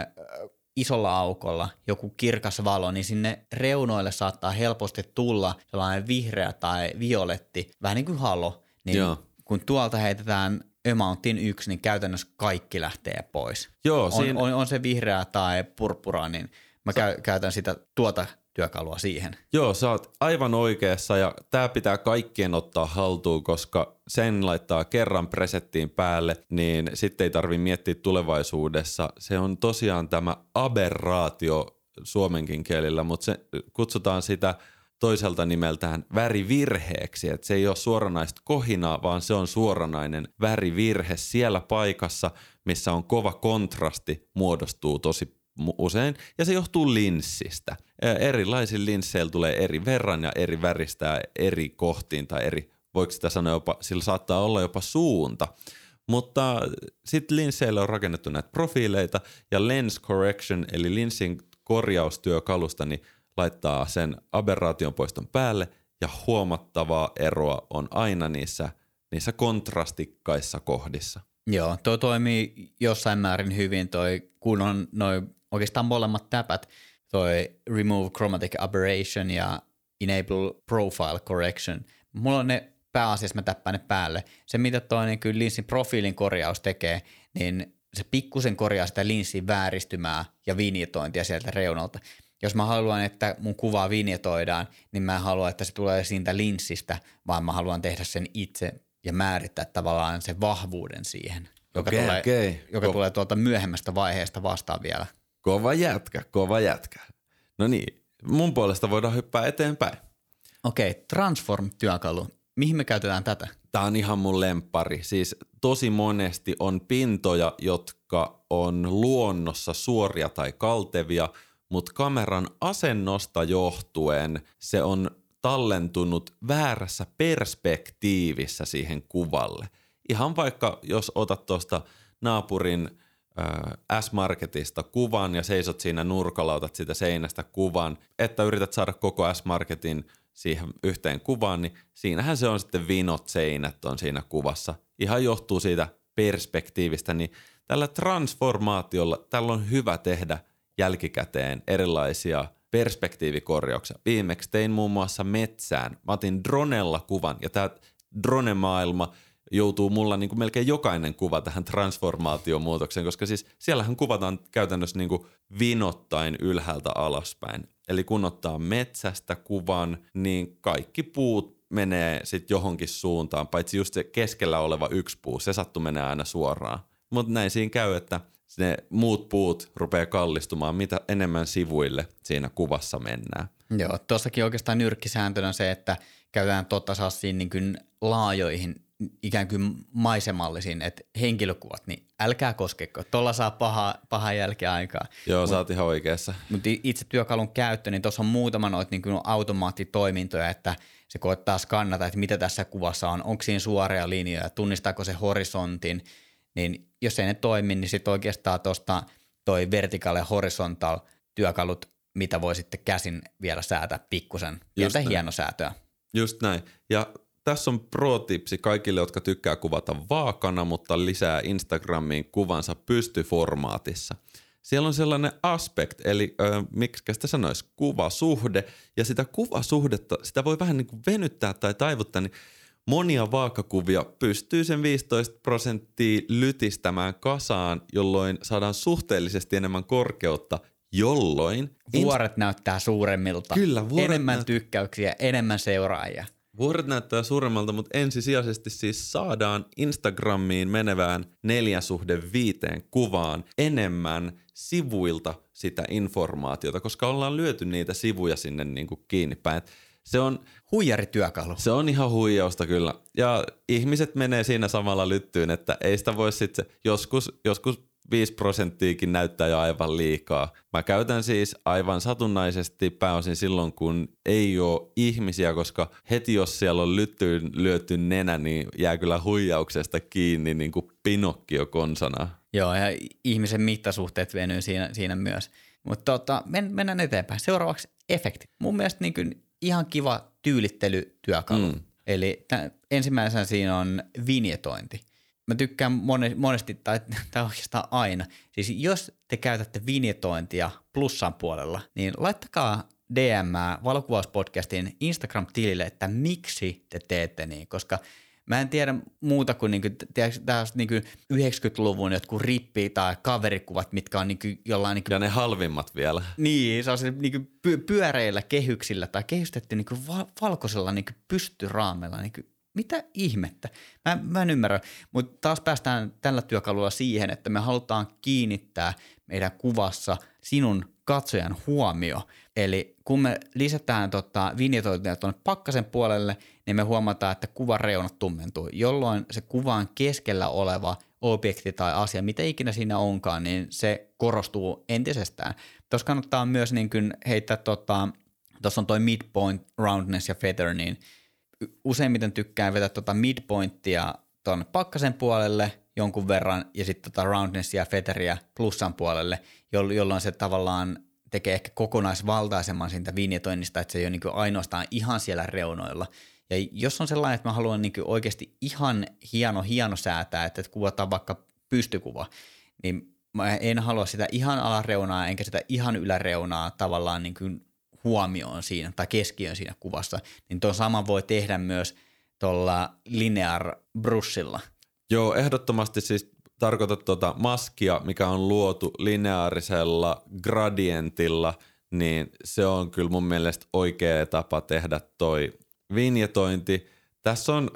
isolla aukolla, joku kirkas valo, niin sinne reunoille saattaa helposti tulla sellainen vihreä tai violetti, vähän niin kuin halo. Niin Joo. kun tuolta heitetään amountin yksi, niin käytännössä kaikki lähtee pois. Joo, on, siinä... on, on se vihreä tai purppura, niin mä Sa- käytän sitä tuota työkalua siihen. Joo, sä oot aivan oikeassa ja tämä pitää kaikkien ottaa haltuun, koska sen laittaa kerran presettiin päälle, niin sitten ei tarvi miettiä tulevaisuudessa. Se on tosiaan tämä aberraatio suomenkin kielillä, mutta se kutsutaan sitä – toiselta nimeltään värivirheeksi, että se ei ole suoranaista kohinaa, vaan se on suoranainen värivirhe siellä paikassa, missä on kova kontrasti, muodostuu tosi usein, ja se johtuu linssistä. Erilaisilla linsseillä tulee eri verran ja eri väristä eri kohtiin tai eri, voiko sitä sanoa jopa, sillä saattaa olla jopa suunta. Mutta sitten linsseillä on rakennettu näitä profiileita ja lens correction eli linssin korjaustyökalusta, niin laittaa sen aberraation poiston päälle ja huomattavaa eroa on aina niissä, niissä kontrastikkaissa kohdissa. Joo, tuo toimii jossain määrin hyvin toi, kun on noin oikeastaan molemmat täpät, toi Remove Chromatic Aberration ja Enable Profile Correction. Mulla on ne pääasiassa, mä täppään ne päälle. Se, mitä toi niin kyllä linssin profiilin korjaus tekee, niin se pikkusen korjaa sitä linssin vääristymää ja vinjetointia sieltä reunalta. Jos mä haluan, että mun kuvaa vinjetoidaan, niin mä en halua, että se tulee siitä linssistä, vaan mä haluan tehdä sen itse ja määrittää tavallaan sen vahvuuden siihen, joka, Okei, tulee, okei. joka Ko- tulee tuolta myöhemmästä vaiheesta vastaan vielä. Kova jätkä, kova jätkä. No niin, mun puolesta voidaan hyppää eteenpäin. Okei, Transform-työkalu. Mihin me käytetään tätä? Tämä on ihan mun lempari. Siis tosi monesti on pintoja, jotka on luonnossa suoria tai kaltevia, mutta kameran asennosta johtuen se on tallentunut väärässä perspektiivissä siihen kuvalle. Ihan vaikka jos otat tuosta naapurin äh, S-Marketista kuvan ja seisot siinä nurkalla, otat sitä seinästä kuvan, että yrität saada koko S-Marketin siihen yhteen kuvaan, niin siinähän se on sitten vinot seinät on siinä kuvassa. Ihan johtuu siitä perspektiivistä, niin tällä transformaatiolla, tällä on hyvä tehdä jälkikäteen erilaisia perspektiivikorjauksia. Viimeksi tein muun muassa metsään. Mä otin dronella kuvan ja tämä drone-maailma joutuu mulla niin kuin melkein jokainen kuva tähän transformaatiomuutokseen, koska siis siellähän kuvataan käytännössä niin kuin vinottain ylhäältä alaspäin. Eli kun ottaa metsästä kuvan, niin kaikki puut menee sitten johonkin suuntaan, paitsi just se keskellä oleva yksi puu, se sattuu menee aina suoraan. Mutta näin siinä käy, että ne muut puut rupeaa kallistumaan, mitä enemmän sivuille siinä kuvassa mennään. Joo, tuossakin oikeastaan nyrkkisääntönä se, että käytetään totta sassiin niin kuin laajoihin ikään kuin maisemallisiin, että henkilökuvat, niin älkää koskeko. Tuolla saa paha, paha jälkeä aikaa. Joo, Mut, sä oot ihan oikeassa. Mutta itse työkalun käyttö, niin tuossa on muutama noita niin automaattitoimintoja, että se koettaa skannata, että mitä tässä kuvassa on, onko siinä suoria linjoja, tunnistaako se horisontin, niin jos ei ne toimi, niin sitten oikeastaan tuosta toi vertical ja horizontal työkalut, mitä voi sitten käsin vielä säätää pikkusen, pientä hienosäätöä. Just näin. Ja tässä on pro-tipsi kaikille, jotka tykkää kuvata vaakana, mutta lisää Instagramiin kuvansa pystyformaatissa. Siellä on sellainen aspect, eli ö, miksi sitä sanoisi, kuvasuhde, ja sitä kuvasuhdetta, sitä voi vähän niin kuin venyttää tai taivuttaa, niin monia vaakakuvia pystyy sen 15 prosenttia lytistämään kasaan, jolloin saadaan suhteellisesti enemmän korkeutta, jolloin... Vuoret näyttää suuremmilta. Kyllä, vuoret Enemmän näyt- tykkäyksiä, enemmän seuraajia. Vuoret näyttää suuremmalta, mutta ensisijaisesti siis saadaan Instagramiin menevään neljän suhde viiteen kuvaan enemmän sivuilta sitä informaatiota, koska ollaan lyöty niitä sivuja sinne niin kuin kiinni päin. Se on, Huijarityökalu. se on ihan huijausta kyllä. Ja ihmiset menee siinä samalla lyttyyn, että ei sitä voi sitten, joskus, joskus 5 prosenttiakin näyttää jo aivan liikaa. Mä käytän siis aivan satunnaisesti pääosin silloin, kun ei ole ihmisiä, koska heti jos siellä on lyttyyn lyöty nenä, niin jää kyllä huijauksesta kiinni niin kuin Pinokkio konsana. Joo, ja ihmisen mittasuhteet venyy siinä, siinä myös. Mutta tota, men, mennään eteenpäin. Seuraavaksi efekti. Mun mielestä niin kuin ihan kiva tyylittelytyökalu. Mm. Eli tä, ensimmäisenä siinä on vinjetointi. Mä tykkään mone, monesti, tai, tai oikeastaan aina. Siis jos te käytätte vinjetointia plussan puolella, niin laittakaa DM valokuvauspodcastin Instagram-tilille, että miksi te teette niin, koska Mä en tiedä muuta kuin, niinku, tällaiset niinku 90-luvun jotkut rippi- tai kaverikuvat, mitkä on niinku jollain niinku Ja ne halvimmat vielä. niin, se on se niinku py- pyöreillä kehyksillä tai kehystetty niinku va- valkoisella niinku pystyraamella. Niinku, mitä ihmettä? Mä, mä en ymmärrä, mutta taas päästään tällä työkalulla siihen, että me halutaan kiinnittää meidän kuvassa sinun katsojan huomio. Eli kun me lisätään tota vinjetointia tuonne pakkasen puolelle, niin me huomataan, että kuvan reunat tummentuu, jolloin se kuvan keskellä oleva objekti tai asia, mitä ikinä siinä onkaan, niin se korostuu entisestään. Tuossa kannattaa myös niin kuin heittää, tuossa tota, on toi midpoint, roundness ja feather, niin useimmiten tykkään vetää tuota midpointtia tuonne pakkasen puolelle jonkun verran ja sitten tota roundnessia ja featheria plussan puolelle, jolloin se tavallaan tekee ehkä kokonaisvaltaisemman siitä vinjetoinnista, että se ei ole niin ainoastaan ihan siellä reunoilla. Ja jos on sellainen, että mä haluan niin oikeasti ihan hieno, hieno säätää, että kuvataan vaikka pystykuva, niin mä en halua sitä ihan alareunaa enkä sitä ihan yläreunaa tavallaan niin kuin huomioon siinä tai keskiön siinä kuvassa, niin tuon sama voi tehdä myös tuolla linear brushilla. Joo, ehdottomasti siis tarkoitat tuota maskia, mikä on luotu lineaarisella gradientilla, niin se on kyllä mun mielestä oikea tapa tehdä toi vinjetointi. Tässä on,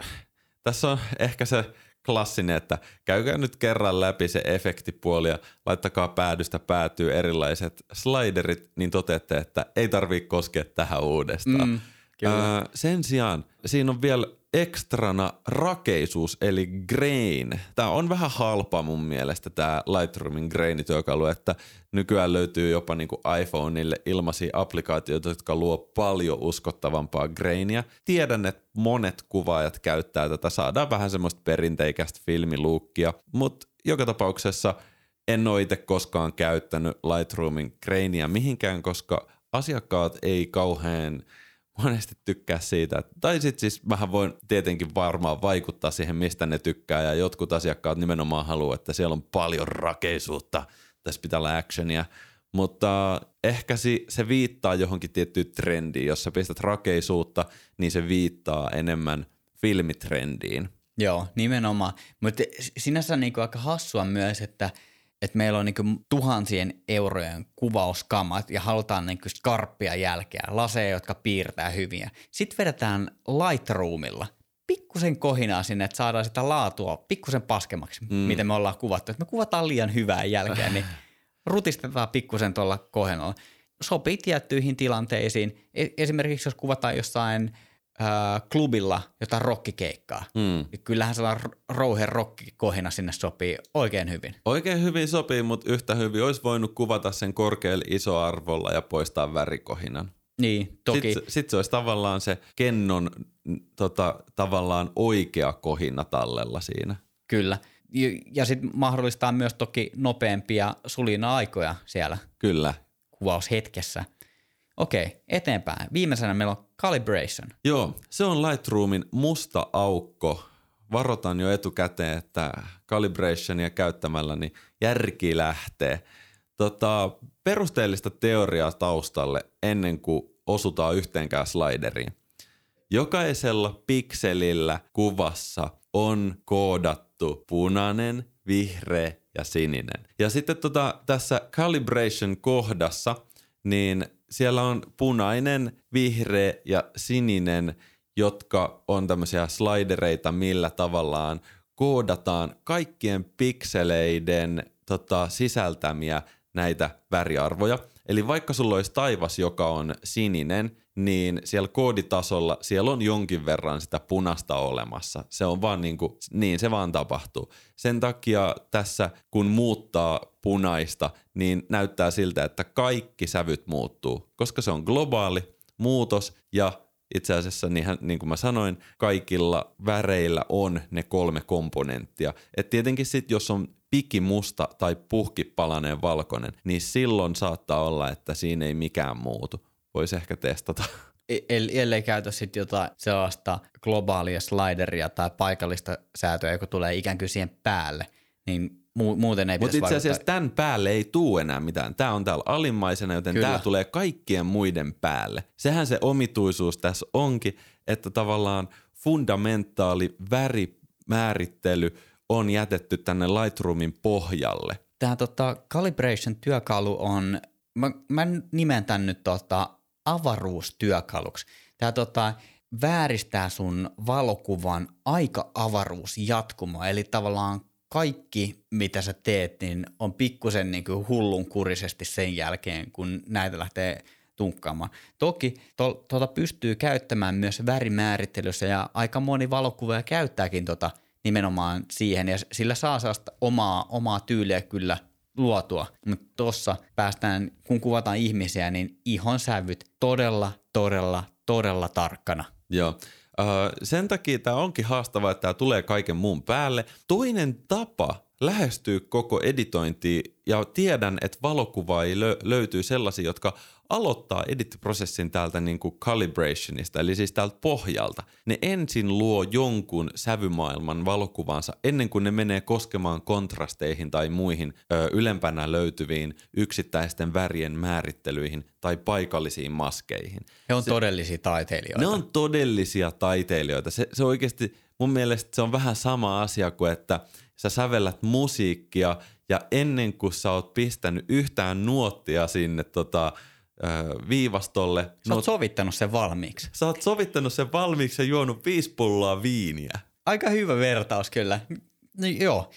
tässä on ehkä se klassinen, että käykää nyt kerran läpi se efektipuoli ja laittakaa päädystä päätyy erilaiset sliderit, niin toteatte, että ei tarvitse koskea tähän uudestaan. Mm, Öö, sen sijaan siinä on vielä ekstrana rakeisuus eli grain. Tämä on vähän halpa mun mielestä tämä Lightroomin grainityökalu, että nykyään löytyy jopa niinku iPhoneille ilmaisia applikaatioita, jotka luo paljon uskottavampaa grainia. Tiedän, että monet kuvaajat käyttää tätä, saadaan vähän semmoista perinteikästä filmiluukkia, mutta joka tapauksessa en ole itse koskaan käyttänyt Lightroomin grainia mihinkään, koska asiakkaat ei kauhean – monesti tykkää siitä. Tai sitten siis vähän voin tietenkin varmaan vaikuttaa siihen, mistä ne tykkää. Ja jotkut asiakkaat nimenomaan haluaa, että siellä on paljon rakeisuutta. Tässä pitää olla actionia. Mutta ehkä se viittaa johonkin tiettyyn trendiin. Jos sä pistät rakeisuutta, niin se viittaa enemmän filmitrendiin. Joo, nimenomaan. Mutta sinänsä niinku aika hassua myös, että – että meillä on niinku tuhansien eurojen kuvauskamat ja halutaan niinku skarppia jälkeä, laseja, jotka piirtää hyviä. Sitten vedetään Lightroomilla pikkusen kohinaa sinne, että saadaan sitä laatua pikkusen paskemaksi, mm. miten me ollaan kuvattu. Että me kuvataan liian hyvää jälkeä, niin rutistetaan pikkusen tuolla kohenolla. Sopii tiettyihin tilanteisiin. E- esimerkiksi jos kuvataan jossain – äh, klubilla jotain rockikeikkaa. Mm. Kyllähän sellainen rouhe rockikohina sinne sopii oikein hyvin. Oikein hyvin sopii, mutta yhtä hyvin olisi voinut kuvata sen korkealla isoarvolla ja poistaa värikohinan. Niin, toki. Sitten, sit se olisi tavallaan se kennon tota, tavallaan oikea kohina tallella siinä. Kyllä. Ja sitten mahdollistaa myös toki nopeampia sulina-aikoja siellä. Kyllä. Kuvaushetkessä. Okei, eteenpäin. Viimeisenä meillä on calibration. Joo, se on Lightroomin musta aukko. Varotan jo etukäteen, että calibrationia käyttämällä niin järki lähtee. Tota, perusteellista teoriaa taustalle ennen kuin osutaan yhteenkään slideriin. Jokaisella pikselillä kuvassa on koodattu punainen, vihreä ja sininen. Ja sitten tota, tässä calibration kohdassa, niin siellä on punainen, vihreä ja sininen, jotka on tämmöisiä slidereita, millä tavallaan koodataan kaikkien pikseleiden tota, sisältämiä näitä väriarvoja. Eli vaikka sulla olisi taivas, joka on sininen, niin siellä kooditasolla siellä on jonkin verran sitä punasta olemassa. Se on vaan niin kuin, niin se vaan tapahtuu. Sen takia tässä kun muuttaa punaista, niin näyttää siltä, että kaikki sävyt muuttuu, koska se on globaali muutos ja itse asiassa niin, niin kuin mä sanoin, kaikilla väreillä on ne kolme komponenttia. Et tietenkin sitten, jos on pikimusta tai puhkipalainen valkoinen, niin silloin saattaa olla, että siinä ei mikään muutu. Voisi ehkä testata. E, ellei käytä sitten jotain sellaista globaalia slideria tai paikallista säätöä, joka tulee ikään kuin siihen päälle, niin mu- muuten ei Mutta itse asiassa tämän päälle ei tuu enää mitään. Tämä on täällä alimmaisena, joten tämä tulee kaikkien muiden päälle. Sehän se omituisuus tässä onkin, että tavallaan fundamentaali värimäärittely on jätetty tänne Lightroomin pohjalle. Tämä tota, calibration-työkalu on, mä, mä nimen tämän nyt tota, avaruustyökaluksi. Tämä tota, vääristää sun valokuvan aika avaruusjatkumo, eli tavallaan kaikki, mitä sä teet, niin on pikkusen niin kuin hullunkurisesti sen jälkeen, kun näitä lähtee tunkkaamaan. Toki to, tuota pystyy käyttämään myös värimäärittelyssä ja aika moni valokuvaaja käyttääkin tota nimenomaan siihen ja sillä saa sellaista omaa, omaa tyyliä kyllä luotua. Mutta tuossa päästään, kun kuvataan ihmisiä, niin ihon sävyt todella, todella, todella tarkkana. Joo. Sen takia tämä onkin haastavaa, että tämä tulee kaiken muun päälle. Toinen tapa lähestyy koko editointia ja tiedän, että valokuvaajia lö- löytyy sellaisia, jotka aloittaa edittiprosessin täältä niin kuin calibrationista, eli siis täältä pohjalta. Ne ensin luo jonkun sävymaailman valokuvansa ennen kuin ne menee koskemaan kontrasteihin tai muihin ö, ylempänä löytyviin yksittäisten värien määrittelyihin tai paikallisiin maskeihin. He on se, todellisia taiteilijoita. Ne on todellisia taiteilijoita. Se, se oikeasti, mun mielestä se on vähän sama asia kuin, että sä sävellät musiikkia ja ennen kuin sä oot pistänyt yhtään nuottia sinne tota, viivastolle. Sä oot sovittanut sen valmiiksi. Sä oot sovittanut sen valmiiksi ja juonut viisi pulloa viiniä. Aika hyvä vertaus kyllä. No, joo.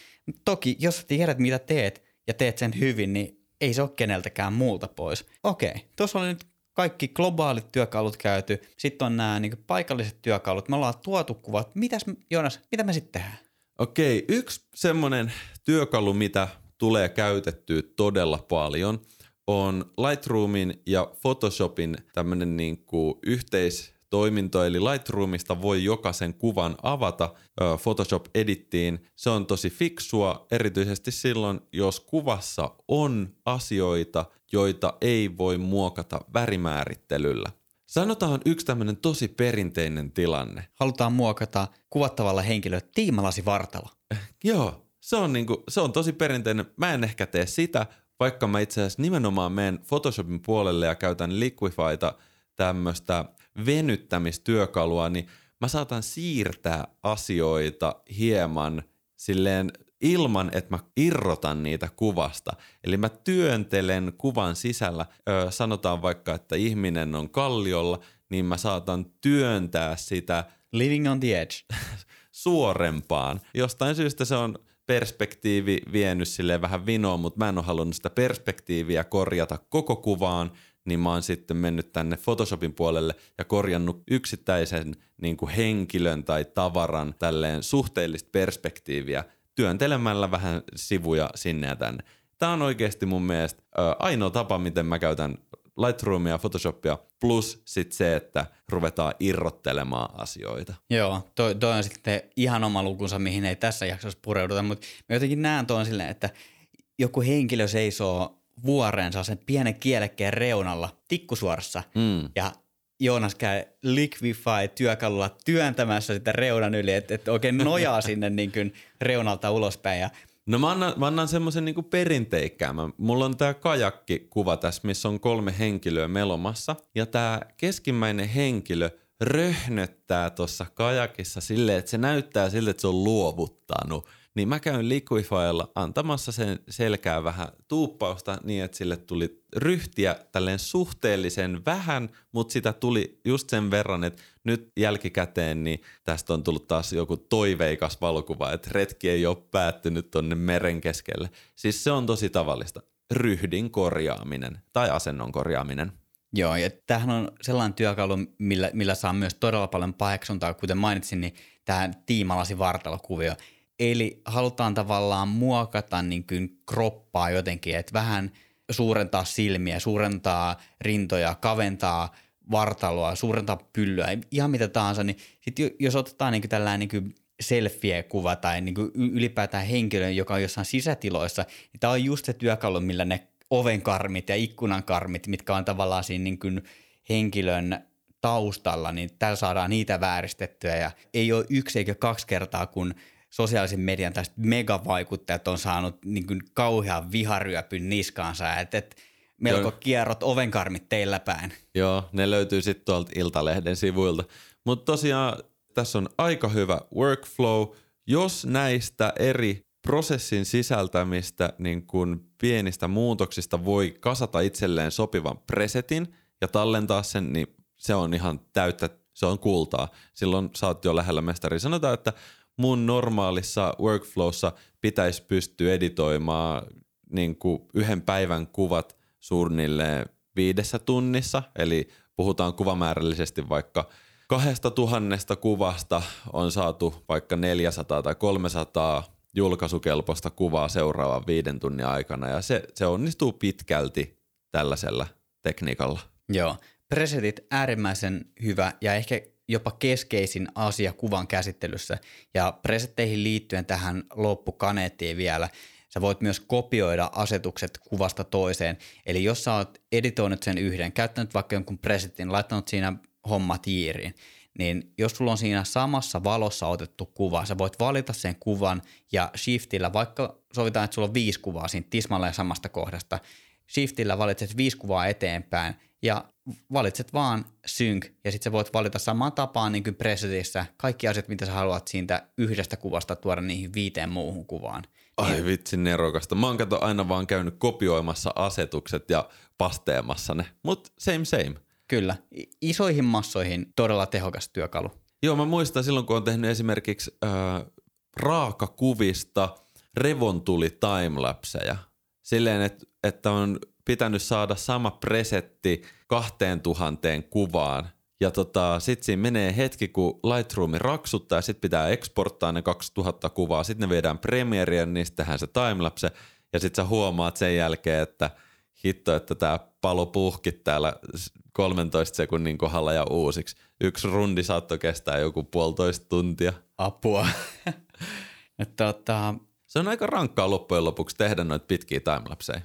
Toki, jos tiedät mitä teet ja teet sen hyvin, niin ei se ole keneltäkään muulta pois. Okei, tuossa oli nyt kaikki globaalit työkalut käyty. Sitten on nämä niin paikalliset työkalut. Me ollaan tuotu kuvat. Mitäs, Joonas, mitä me sitten tehdään? Okei, yksi semmoinen työkalu, mitä tulee käytettyä todella paljon – on Lightroomin ja Photoshopin tämmöinen niin kuin yhteistoiminto, eli Lightroomista voi jokaisen kuvan avata Photoshop-edittiin. Se on tosi fiksua, erityisesti silloin, jos kuvassa on asioita, joita ei voi muokata värimäärittelyllä. Sanotaan yksi tämmöinen tosi perinteinen tilanne. Halutaan muokata kuvattavalla henkilöllä tiimalasi vartalo. Joo, se on, niinku, se on tosi perinteinen. Mä en ehkä tee sitä, vaikka mä itse asiassa nimenomaan menen Photoshopin puolelle ja käytän Liquifyta tämmöistä venyttämistyökalua, niin mä saatan siirtää asioita hieman silleen ilman, että mä irrotan niitä kuvasta. Eli mä työntelen kuvan sisällä, öö, sanotaan vaikka, että ihminen on kalliolla, niin mä saatan työntää sitä Living on the edge. suorempaan. Jostain syystä se on perspektiivi vienyt silleen vähän vinoon, mutta mä en ole halunnut sitä perspektiiviä korjata koko kuvaan, niin mä oon sitten mennyt tänne Photoshopin puolelle ja korjannut yksittäisen niin kuin henkilön tai tavaran tälleen suhteellista perspektiiviä työntelemällä vähän sivuja sinne ja tänne. Tämä on oikeasti mun mielestä ainoa tapa, miten mä käytän Lightroomia ja Photoshopia, plus sitten se, että ruvetaan irrottelemaan asioita. Joo, toi, toi on sitten ihan oma lukunsa, mihin ei tässä jaksossa pureuduta, mutta mä jotenkin näen tuon silleen, että joku henkilö seisoo vuoreensa sen pienen kielekkeen reunalla tikkusuorassa mm. ja Joonas käy Liquify-työkalulla työntämässä sitä reunan yli, että, että oikein nojaa sinne niin kuin reunalta ulospäin ja No mä annan, mä annan semmoisen niinku perinteikkäämän. Mulla on tää kajakki-kuva tässä, missä on kolme henkilöä melomassa. Ja tää keskimmäinen henkilö röhnöttää tuossa kajakissa silleen, että se näyttää siltä, että se on luovuttanut niin mä käyn Liquifylla antamassa sen selkää vähän tuuppausta niin, että sille tuli ryhtiä tälleen suhteellisen vähän, mutta sitä tuli just sen verran, että nyt jälkikäteen niin tästä on tullut taas joku toiveikas valokuva, että retki ei ole päättynyt tonne meren keskelle. Siis se on tosi tavallista. Ryhdin korjaaminen tai asennon korjaaminen. Joo, ja tämähän on sellainen työkalu, millä, millä saa myös todella paljon paheksuntaa, kuten mainitsin, niin tämä tiimalasi vartalokuvio – Eli halutaan tavallaan muokata niin kuin kroppaa jotenkin, että vähän suurentaa silmiä, suurentaa rintoja, kaventaa vartaloa, suurentaa pyllyä, ihan mitä tahansa, niin sit jos otetaan niin tällainen niin kuin selfie-kuva tai niin kuin ylipäätään henkilö, joka on jossain sisätiloissa, niin tämä on just se työkalu, millä ne ovenkarmit ja ikkunankarmit, mitkä on tavallaan siinä niin kuin henkilön taustalla, niin täällä saadaan niitä vääristettyä. Ja ei ole yksi eikä kaksi kertaa, kun sosiaalisen median tästä megavaikuttajat on saanut niin kuin kauhean viharyöpyn niskaansa, että et melko Joo. kierrot ovenkarmit teillä päin. Joo, ne löytyy sitten tuolta Iltalehden sivuilta. Mutta tosiaan tässä on aika hyvä workflow. Jos näistä eri prosessin sisältämistä niin kun pienistä muutoksista voi kasata itselleen sopivan presetin ja tallentaa sen, niin se on ihan täyttä, se on kultaa. Silloin sä oot jo lähellä mestari. Sanotaan, että mun normaalissa workflowssa pitäisi pystyä editoimaan niin kuin yhden päivän kuvat suunnilleen viidessä tunnissa, eli puhutaan kuvamäärällisesti vaikka kahdesta tuhannesta kuvasta on saatu vaikka 400 tai 300 julkaisukelpoista kuvaa seuraavan viiden tunnin aikana, ja se, se onnistuu pitkälti tällaisella tekniikalla. Joo, presetit äärimmäisen hyvä, ja ehkä jopa keskeisin asia kuvan käsittelyssä. Ja presetteihin liittyen tähän loppukaneettiin vielä, sä voit myös kopioida asetukset kuvasta toiseen. Eli jos sä oot editoinut sen yhden, käyttänyt vaikka jonkun presetin, laittanut siinä hommat jiiriin, niin jos sulla on siinä samassa valossa otettu kuva, sä voit valita sen kuvan ja shiftillä, vaikka sovitaan, että sulla on viisi kuvaa siinä tismalleen samasta kohdasta, shiftillä valitset viisi kuvaa eteenpäin ja valitset vaan sync ja sitten sä voit valita samaan tapaan niin kuin presetissä kaikki asiat, mitä sä haluat siitä yhdestä kuvasta tuoda niihin viiteen muuhun kuvaan. Ai Niin- vitsi nerokasta. Mä oon kato aina vaan käynyt kopioimassa asetukset ja pasteemassa ne. Mut same same. Kyllä, isoihin massoihin todella tehokas työkalu. Joo, mä muistan silloin, kun on tehnyt esimerkiksi äh, raakakuvista revontuli timelapseja. Silleen, että, että on pitänyt saada sama presetti 2000 kuvaan. Ja tota, sit siinä menee hetki, kun Lightroomi raksuttaa ja sit pitää eksporttaa ne 2000 kuvaa. Sitten ne viedään Premiereen, niin tehdään se timelapse. Ja sit sä huomaat sen jälkeen, että hitto, että tämä palo puhki täällä 13 sekunnin kohdalla ja uusiksi. Yksi rundi saattoi kestää joku puolitoista tuntia. Apua. Tota, Se on aika rankkaa loppujen lopuksi tehdä noita pitkiä timelapseja.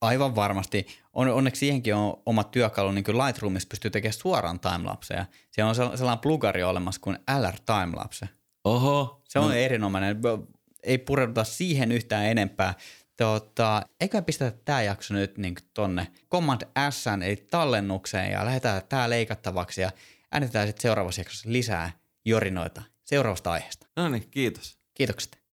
Aivan varmasti. On, onneksi siihenkin on oma työkalu, niin kuin Lightroomissa pystyy tekemään suoraan timelapseja. Siellä on sel- sellainen plugari olemassa kuin LR Timelapse. Oho. Se on no. erinomainen. Ei pureuduta siihen yhtään enempää. Tota, eikä pistetä tämä jakso nyt niin tonne Command S, eli tallennukseen, ja lähdetään tämä leikattavaksi, ja äänitetään sitten seuraavassa jaksossa lisää jorinoita seuraavasta aiheesta. No niin, kiitos. Kiitokset.